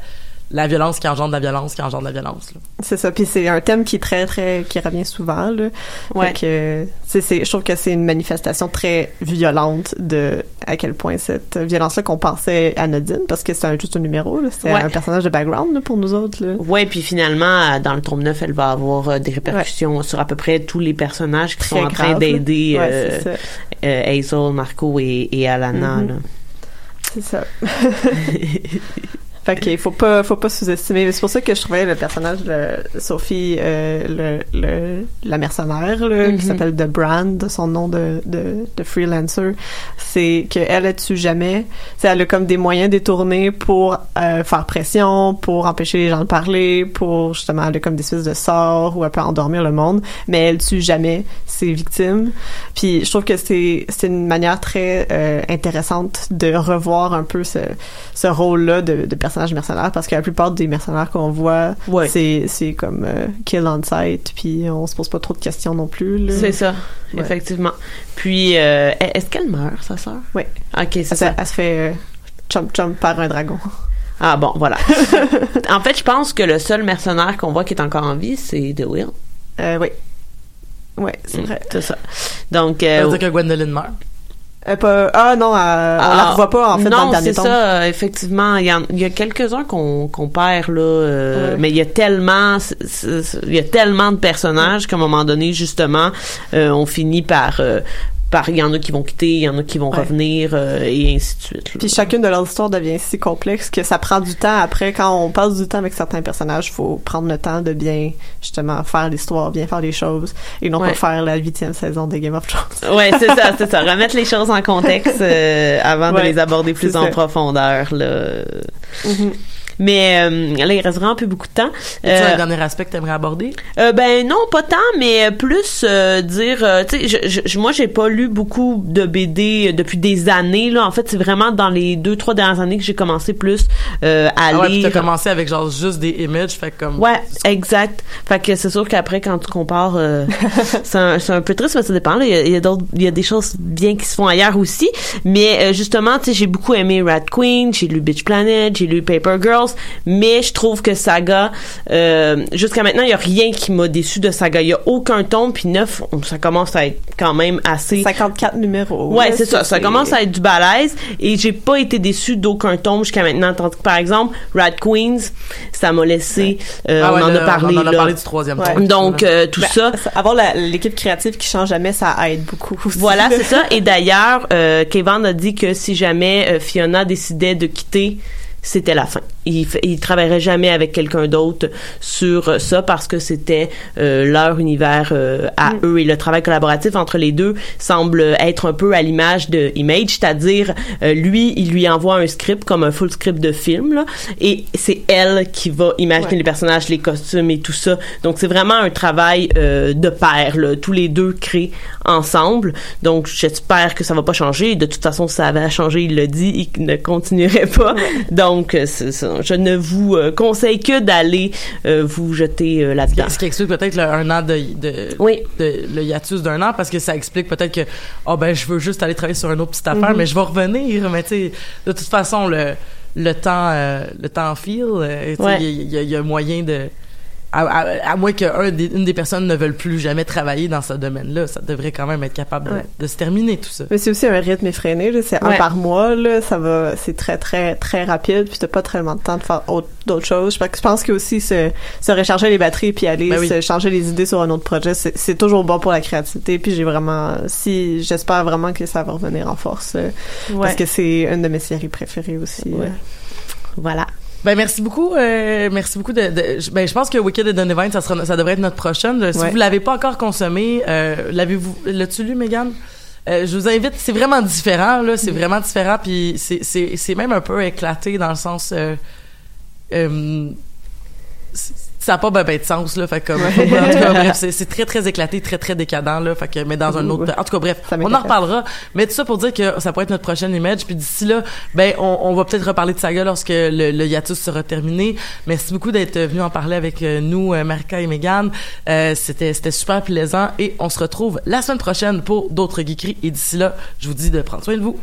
la violence qui engendre la violence, qui engendre la violence. C'est ça. Puis c'est un thème qui est très, très, qui revient souvent, là. Ouais. Je trouve que c'est une manifestation très violente de à quel point cette violence-là qu'on pensait anodine, parce que c'est un, juste un numéro. C'est Ouais. un personnage de background, là, pour nous autres, là. Ouais, puis finalement, euh, dans le tome 9, elle va avoir euh, des répercussions sur à peu près tous les personnages qui Très sont en train d'aider Ouais, euh, euh, Hazel, Marco et, et Alana. Mhm. là. C'est ça. Fait qu'il faut pas, faut pas sous-estimer. C'est pour ça que je trouvais le personnage de Sophie, euh, le, le, la mercenaire, là, Mhm. qui s'appelle The Brand, son nom de, de, de freelancer, c'est qu'elle, elle tue jamais. C'est elle a comme des moyens détournés pour euh, faire pression, pour empêcher les gens de parler, pour justement, elle a comme des espèces de sorts où elle peut endormir le monde, mais elle tue jamais ses victimes. Puis je trouve que c'est c'est une manière très euh, intéressante de revoir un peu ce, ce rôle-là de, de personnage mercenaire parce que la plupart des mercenaires qu'on voit, Ouais. c'est c'est comme euh, kill on sight, puis on se pose pas trop de questions non plus. là. C'est ça, Ouais. effectivement. Puis, euh, est-ce qu'elle meurt, sa sœur? Oui. Ok, c'est ça. elle se fait euh, chomp chomp par un dragon. Ah bon, voilà. en fait, je pense que le seul mercenaire qu'on voit qui est encore en vie, c'est The Will. Euh, oui. Ouais, c'est Mm, vrai. C'est ça. Donc, Ça euh, veut dire que Gwendoline meurt. Pas- ah non, euh, on la revoit pas en fait non, dans le dernier c'est ça. euh, Effectivement, il y, en- il y a quelques-uns qu'on qu'on perd là, euh, Ouais. mais il y a tellement, il y a tellement de personnages qu'à un moment donné, justement, euh, on finit par, euh, par, il y en a qui vont quitter, il y en a qui vont Ouais. revenir euh, et ainsi de suite. Puis chacune de leurs histoires devient si complexe que ça prend du temps. Après, quand on passe du temps avec certains personnages, faut prendre le temps de bien, justement, faire l'histoire, bien faire les choses, et non Ouais. pas faire la huitième saison de Game of Thrones. Ouais, c'est ça, c'est ça. Remettre les choses en contexte euh, avant de les aborder plus en ça. profondeur. Là. Mhm. Mais euh, là, il reste vraiment plus beaucoup de temps. C'est Euh, un dernier aspect que t'aimerais aborder? Euh, ben non, pas tant, mais plus euh, dire, euh, tu sais, je, je- moi j'ai pas lu beaucoup de BD depuis des années là. En fait, c'est vraiment dans les deux trois dernières années que j'ai commencé plus euh, à Ah ouais, lire. t'as commencé avec genre juste des images, fait comme... Ouais, exact. Fait que c'est sûr qu'après, quand tu compares, euh, c'est un, un peu triste, mais ça dépend. là. Il y a, d'autres, il y a des choses bien qui se font ailleurs aussi. Mais euh, justement, tu sais, j'ai beaucoup aimé Rat Queen, j'ai lu Bitch Planet, j'ai lu Paper Girls, mais je trouve que Saga, euh, jusqu'à maintenant, il y a rien qui m'a déçu de Saga. Il y a aucun tome, puis neuf, ça commence à être quand même assez. 54 numéros. Ouais, c'est ça. Ça commence à être du balèze et j'ai pas été déçue d'aucun tome jusqu'à maintenant. Tandis que, par exemple, Rat Queens, ça m'a laissé, euh, Ah ouais, on en a parlé, on en a là. parlé du troisième Ouais. tome. Donc, euh, tout Ben, ça. Avoir l'équipe créative qui change jamais, ça aide beaucoup. aussi. Voilà, c'est ça. Et d'ailleurs, euh, Kevin a dit que si jamais Fiona décidait de quitter, c'était la fin. Il, il travaillerait jamais avec quelqu'un d'autre sur euh, ça parce que c'était euh, leur univers euh, à eux et le travail collaboratif entre les deux semble être un peu à l'image de Image, c'est-à-dire euh, lui, il lui envoie un script comme un full script de film là, et c'est elle qui va imaginer Ouais. les personnages, les costumes et tout ça. Donc c'est vraiment un travail euh, de pair. Là. Tous les deux créent ensemble. Donc j'espère que ça va pas changer. De toute façon, ça avait changé, il l'a dit, il ne continuerait pas. Donc euh, c'est. Je ne vous euh, conseille que d'aller euh, vous jeter euh, là-dedans. Ce qui explique peut-être le- un an de, de, Oui. de- le hiatus d'un an parce que ça explique peut-être que oh ben je veux juste aller travailler sur une autre petite affaire Mhm. mais je vais revenir mais tu sais de toute façon le le temps euh, le temps file euh, Ouais. y, il y a moyen de à, à, à moins qu'une des, une des personnes ne veuille plus jamais travailler dans ce domaine-là, ça devrait quand même être capable de, Ouais. de se terminer tout ça. Mais c'est aussi un rythme effréné. C'est un par mois, là. Ça va, c'est très, très, très rapide. Puis t'as pas tellement de temps de faire autre- d'autres choses. Je pense que- aussi se, se recharger les batteries puis aller Ben oui. se changer les idées sur un autre projet, c'est, toujours bon pour la créativité. Puis j'ai vraiment, si, j'espère vraiment que ça va revenir en force. euh, Parce que c'est une de mes séries préférées aussi. Ouais. euh. Voilà. Ben merci beaucoup, euh, merci beaucoup de, de- ben je pense que Wicked et Donovan ça sera ça devrait être notre prochaine. Si Ouais. vous l'avez pas encore consommé, euh, l'avez-vous l'as-tu lu Megan? Euh, je vous invite, c'est vraiment différent là, c'est vraiment différent puis c'est c'est c'est même un peu éclaté dans le sens euh, euh, ça a pas ben, ben de sens là. Fait comme en tout cas, bref c'est c'est très très éclaté très très décadent là. Fait que mais dans un autre en tout cas bref on en reparlera. Mais tout ça pour dire que ça pourrait être notre prochaine image. Puis d'ici là ben on, on va peut-être reparler de saga lorsque le, le hiatus sera terminé. Merci beaucoup d'être venu en parler avec euh, nous euh, Marika et Megan. Euh, c'était c'était super plaisant et on se retrouve la semaine prochaine pour d'autres geekeries. Et d'ici là je vous dis de prendre soin de vous